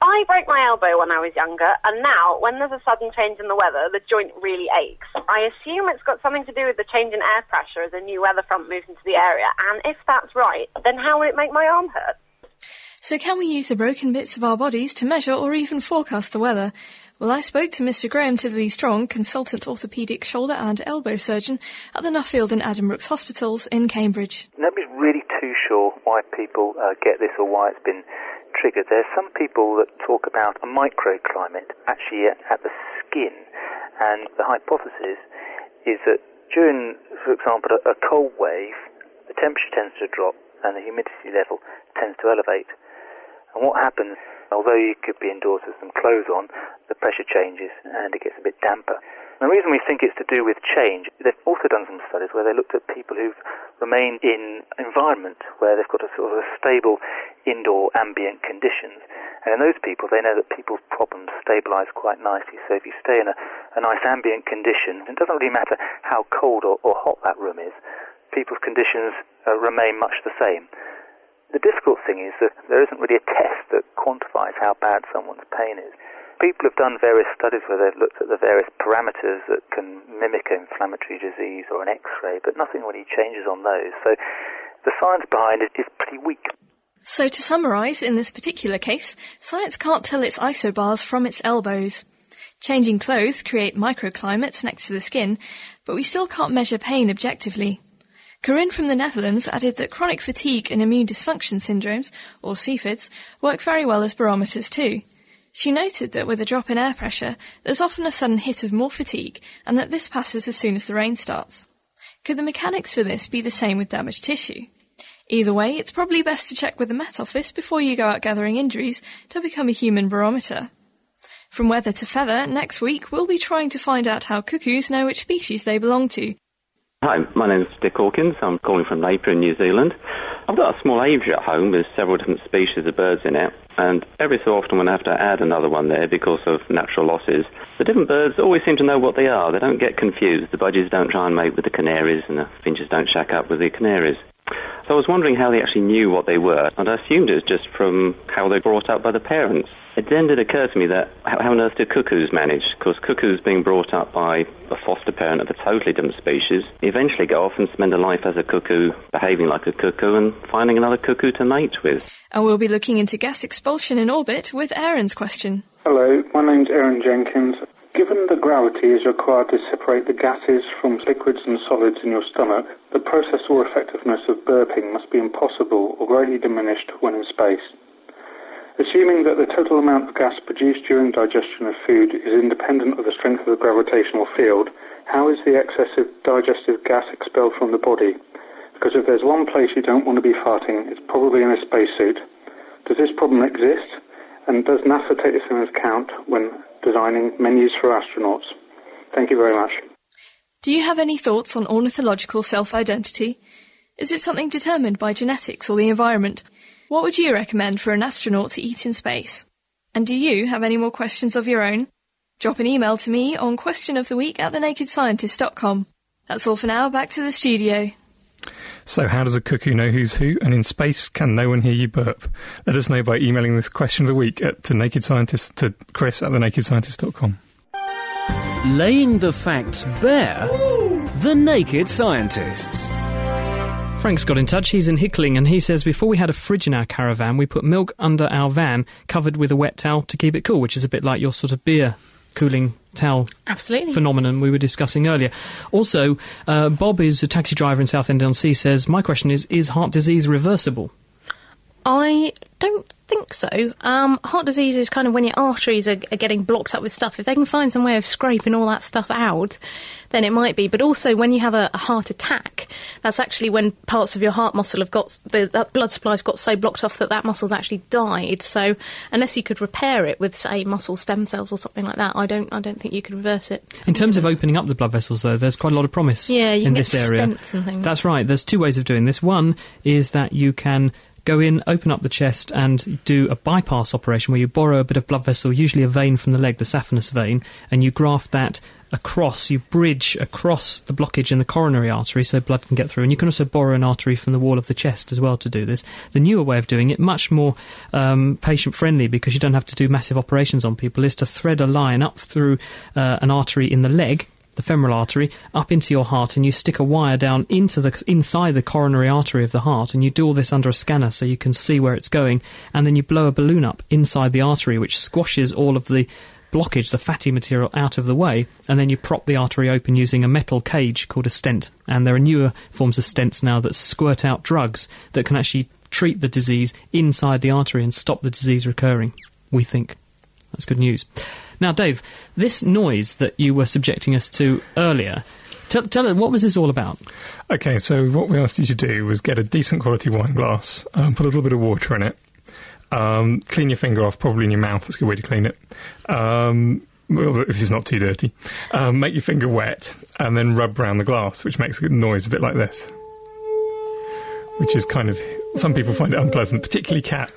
I broke my elbow when I was younger, and now, when there's a sudden change in the weather, the joint really aches. I assume it's got something to do with the change in air pressure as a new weather front moves into the area, and if that's right, then how would it make my arm hurt? So can we use the broken bits of our bodies to measure or even forecast the weather? Well, I spoke to Mr. Graham Tytherleigh-Strong, consultant orthopaedic shoulder and elbow surgeon at the Nuffield and Addenbrooke's hospitals in Cambridge. Nobody's really too sure why people uh, get this or why it's been triggered. There's some people that talk about a microclimate actually at the skin, and the hypothesis is that during, for example, a cold wave, the temperature tends to drop and the humidity level tends to elevate. And what happens, although you could be indoors with some clothes on, the pressure changes and it gets a bit damper. And the reason we think it's to do with change, they've also done some studies where they looked at people who've remained in environment where they've got a sort of a stable indoor ambient conditions. And in those people, they know that people's problems stabilize quite nicely. So if you stay in a, a nice ambient condition, it doesn't really matter how cold or, or hot that room is, people's conditions uh, remain much the same. The difficult thing is that there isn't really a test that quantifies how bad someone's pain is. People have done various studies where they've looked at the various parameters that can mimic an inflammatory disease or an X-ray, but nothing really changes on those. So the science behind it is pretty weak. So to summarise, in this particular case, science can't tell its isobars from its elbows. Changing clothes create microclimates next to the skin, but we still can't measure pain objectively. Corinne from the Netherlands added that chronic fatigue and immune dysfunction syndromes, or CFIDs, work very well as barometers too. She noted that with a drop in air pressure, there's often a sudden hit of more fatigue, and that this passes as soon as the rain starts. Could the mechanics for this be the same with damaged tissue? Either way, it's probably best to check with the Met Office before you go out gathering injuries to become a human barometer. From weather to feather, next week we'll be trying to find out how cuckoos know which species they belong to. Hi, my name is Dick Hawkins. I'm calling from Napier in New Zealand. I've got a small aviary at home with several different species of birds in it, and every so often when I have to add another one there because of natural losses, the different birds always seem to know what they are. They don't get confused. The budgies don't try and mate with the canaries, and the finches don't shack up with the canaries. So I was wondering how they actually knew what they were, and I assumed it was just from how they were brought up by the parents. It then did occur to me that how, how on earth do cuckoos manage? Because cuckoos being brought up by a foster parent of a totally different species eventually go off and spend a life as a cuckoo, behaving like a cuckoo, and finding another cuckoo to mate with. And we'll be looking into gas expulsion in orbit with Aaron's question. Hello, my name's Aaron Jenkins. Given the gravity is required to separate the gases from liquids and solids in your stomach, the process or effectiveness of burping must be impossible or greatly diminished when in space. Assuming that the total amount of gas produced during digestion of food is independent of the strength of the gravitational field, how is the excessive digestive gas expelled from the body? Because if there's one place you don't want to be farting, it's probably in a spacesuit. Does this problem exist? And does NASA take this into account when designing menus for astronauts? Thank you very much. Do you have any thoughts on ornithological self-identity? Is it something determined by genetics or the environment? What would you recommend for an astronaut to eat in space? And do you have any more questions of your own? Drop an email to me on questionoftheweek at thenakedscientist.com. That's all for now. Back to the studio. So, how does a cuckoo know who's who? And in space, can no one hear you burp? Let us know by emailing this question of the week at, to naked scientist to Chris at thenakedscientist.com. Laying the facts bare. The Naked Scientists. Frank's got in touch. He's in Hickling, and he says before we had a fridge in our caravan, we put milk under our van, covered with a wet towel to keep it cool, which is a bit like your sort of beer cooling towel Absolutely. phenomenon we were discussing earlier. Also, uh, Bob is a taxi driver in Southend-on-Sea. Says my question is: Is heart disease reversible? I don't think so. Um, heart disease is kind of when your arteries are, are getting blocked up with stuff. If they can find some way of scraping all that stuff out, then it might be. But also, when you have a, a heart attack, that's actually when parts of your heart muscle have got the that blood supply's got so blocked off that that muscle's actually died. So, unless you could repair it with, say, muscle stem cells or something like that, I don't, I don't think you could reverse it. In terms of opening up the blood vessels, though, there's quite a lot of promise Yeah, you in can this get area. stents and things. That's right. There's two ways of doing this. One is that you can go in, open up the chest, and do a bypass operation where you borrow a bit of blood vessel, usually a vein from the leg, the saphenous vein, and you graft that across, you bridge across the blockage in the coronary artery so blood can get through. And you can also borrow an artery from the wall of the chest as well to do this. The newer way of doing it, much more um, patient friendly because you don't have to do massive operations on people, is to thread a line up through uh, an artery in the leg the femoral artery up into your heart and you stick a wire down into the inside the coronary artery of the heart and you do all this under a scanner so you can see where it's going and then you blow a balloon up inside the artery which squashes all of the blockage the fatty material out of the way and then you prop the artery open using a metal cage called a stent. And there are newer forms of stents now that squirt out drugs that can actually treat the disease inside the artery and stop the disease recurring we think. That's good news now, Dave, this noise that you were subjecting us to earlier, tell, tell us, what was this all about? Okay, so what we asked you to do was get a decent quality wine glass, um, put a little bit of water in it, um, clean your finger off, probably in your mouth, that's a good way to clean it. Um, well, if it's not too dirty, um, make your finger wet and then rub around the glass, which makes a noise a bit like this, which is kind of some people find it unpleasant, particularly cat.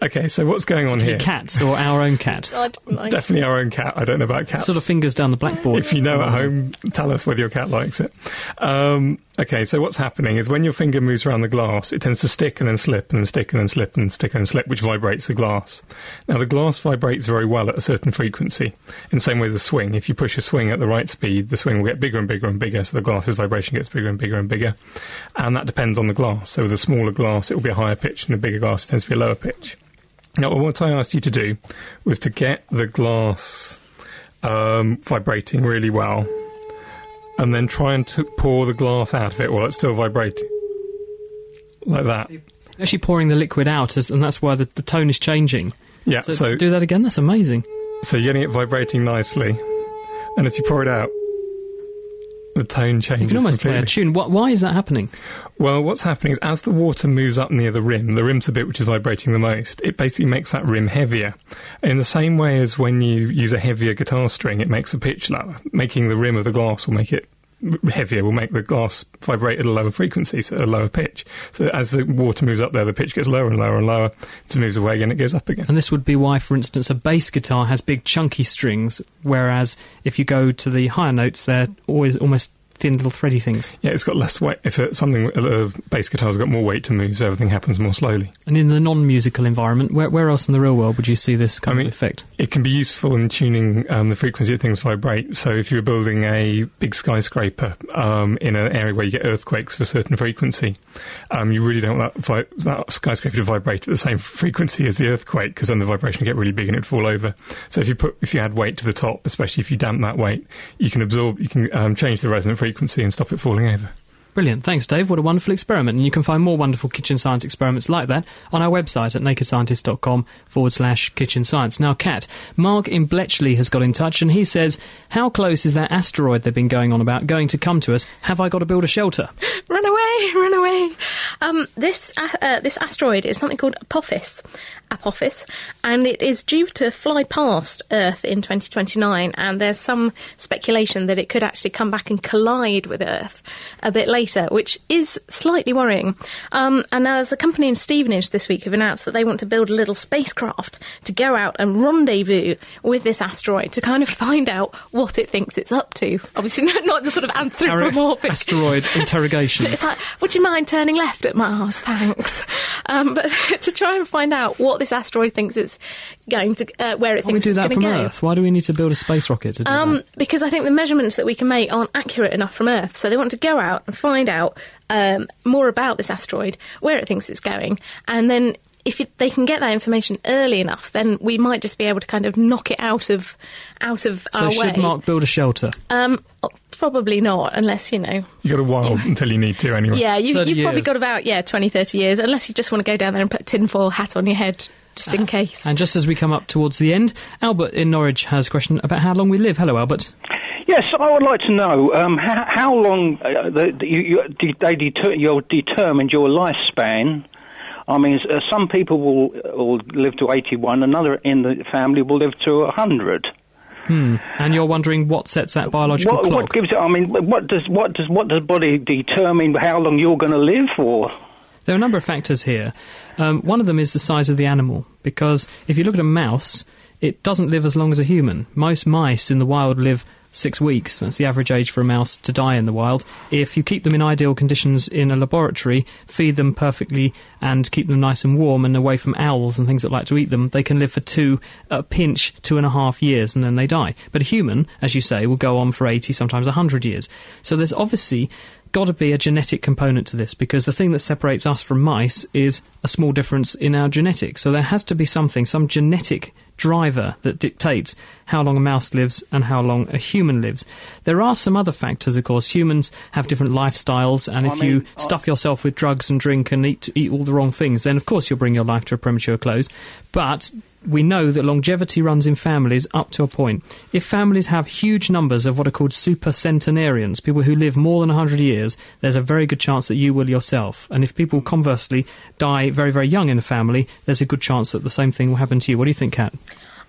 Okay, so what's going on here? Cats or our own cat? I don't like Definitely our own cat. I don't know about cats. Sort of fingers down the blackboard. If you know at home, tell us whether your cat likes it. Um, okay, so what's happening is when your finger moves around the glass, it tends to stick and then slip and then stick and then slip and stick and then slip, which vibrates the glass. Now, the glass vibrates very well at a certain frequency. In the same way as a swing, if you push a swing at the right speed, the swing will get bigger and bigger and bigger, so the glass's vibration gets bigger and bigger and bigger. And that depends on the glass. So with a smaller glass, it will be a higher pitch, and a bigger glass, it tends to be a lower pitch. Now, what I asked you to do was to get the glass um, vibrating really well, and then try and t- pour the glass out of it while it's still vibrating, like that. Actually pouring the liquid out, as, and that's why the, the tone is changing. Yeah. So, So, to do that again, that's amazing. so you're getting it vibrating nicely, and as you pour it out, the tone changes. You can almost play a tune. Why is that happening? Well, what's happening is as the water moves up near the rim, the rim's the bit which is vibrating the most, it basically makes that rim heavier. In the same way as when you use a heavier guitar string, it makes a pitch lower. Making the rim of the glass will make it heavier, will make the glass vibrate at a lower frequency, so a lower pitch. So as the water moves up there, the pitch gets lower and lower and lower. It moves away again, it goes up again. And this would be why, for instance, a bass guitar has big chunky strings, whereas if you go to the higher notes, they're always almost thin little thready things. Yeah, it's got less weight. If it's something, a bass guitar's got more weight to move, so everything happens more slowly. And in the non-musical environment, where, where else in the real world would you see this kind I mean, of effect? It can be useful in tuning um, the frequency that things vibrate. So if you're building a big skyscraper um, in an area where you get earthquakes for a certain frequency, um, you really don't want that, vi- that skyscraper to vibrate at the same frequency as the earthquake because then the vibration would get really big and it'd fall over. So if you put if you add weight to the top, especially if you damp that weight, you can absorb, you can um, change the resonant frequency and stop it falling over. Brilliant. Thanks, Dave. What a wonderful experiment. And you can find more wonderful kitchen science experiments like that on our website at nakedscientist.com forward slash kitchen science. Now, Kat, Mark in Bletchley has got in touch and he says, How close is that asteroid they've been going on about going to come to us? Have I got to build a shelter? Run away, run away. Um, this uh, uh, this asteroid is something called Apophis, Apophis, and it is due to fly past Earth in 2029. And there's some speculation that it could actually come back and collide with Earth a bit later, which is slightly worrying. Um, and there's a company in Stevenage this week who've announced that they want to build a little spacecraft to go out and rendezvous with this asteroid to kind of find out what it thinks it's up to. Obviously, not, not the sort of anthropomorphic Asteroid interrogation. it's like, would you mind turning left at Mars? Thanks. Um, but to try and find out what this asteroid thinks it's going to, uh, where it Why thinks it's going to go. Earth? Why do we need to build a space rocket to do Um, that? because I think the measurements that we can make aren't accurate enough from Earth. So they want to go out and find out um, more about this asteroid, where it thinks it's going, and then if it, they can get that information early enough, then we might just be able to kind of knock it out of out of So our should way. Mark build a shelter? Um, probably not, unless you know. You got a while until you need to anyway. Yeah, you, 30 you've probably got about yeah 20, 30 years, unless you just want to go down there and put a tinfoil hat on your head just in case. And just as we come up towards the end, Albert in Norwich has a question about how long we live. Hello, Albert. Yes, I would like to know um, how, how long uh, the, you, you, they deter- you're determined your lifespan. I mean, uh, some people will, will live to 81, another in the family will live to 100. Hmm. And you're wondering what sets that biological What, clock? what gives it? I mean, what does what does what does body determine how long you're going to live for? There are a number of factors here. Um, one of them is the size of the animal, because if you look at a mouse, it doesn't live as long as a human. Most mice in the wild live six weeks. That's the average age for a mouse to die in the wild. If you keep them in ideal conditions in a laboratory, feed them perfectly, and keep them nice and warm and away from owls and things that like to eat them, they can live for two, a pinch, two and a half years, and then they die. But a human, as you say, will go on for 80, sometimes 100 years. So there's obviously got to be a genetic component to this because the thing that separates us from mice is a small difference in our genetics. So there has to be something, some genetic driver that dictates how long a mouse lives and how long a human lives. There are some other factors, of course. Humans have different lifestyles, and I if you mean, I- stuff yourself with drugs and drink and eat eat all the wrong things, then of course you'll bring your life to a premature close. But we know that longevity runs in families up to a point. If families have huge numbers of what are called super centenarians, people who live more than 100 years, there's a very good chance that you will yourself. And if people conversely die very, very young in a family, there's a good chance that the same thing will happen to you. What do you think, Kat?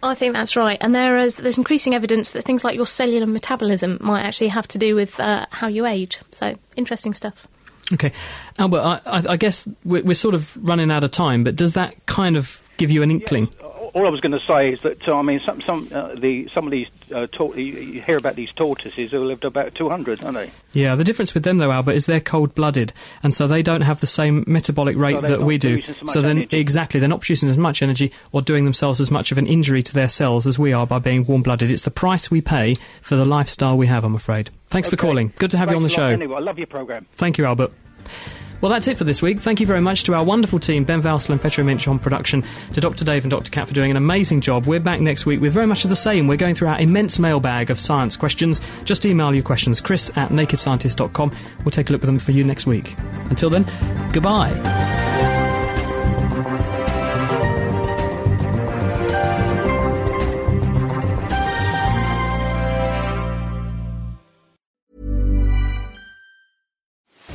I think that's right, and there is there's increasing evidence that things like your cellular metabolism might actually have to do with uh, how you age. So interesting stuff. Okay, Albert, I, I, I guess we're, we're, sort of running out of time, but does that kind of give you an inkling? Yeah all I was going to say is that uh, I mean, some some uh, the some of these uh, tor- you, hear about these tortoises who lived about 200, aren't they? Yeah, the difference with them though, Albert, is they're cold-blooded, and so they don't have the same metabolic rate so that we do. So then, energy. exactly, they're not producing as much energy or doing themselves as much of an injury to their cells as we are by being warm-blooded. It's the price we pay for the lifestyle we have. I'm afraid. Thanks okay. for calling. Good to have Thanks you on the show. Anyway, I love your program. Thank you, Albert. Well, that's it for this week. Thank you very much to our wonderful team, Ben Valsler and Petro Minch on production, to Dr. Dave and Dr. Kat for doing an amazing job. We're back next week with very much of the same. We're going through our immense mailbag of science questions. Just email your questions, chris at nakedscientist.com. We'll take a look at them for you next week. Until then, goodbye.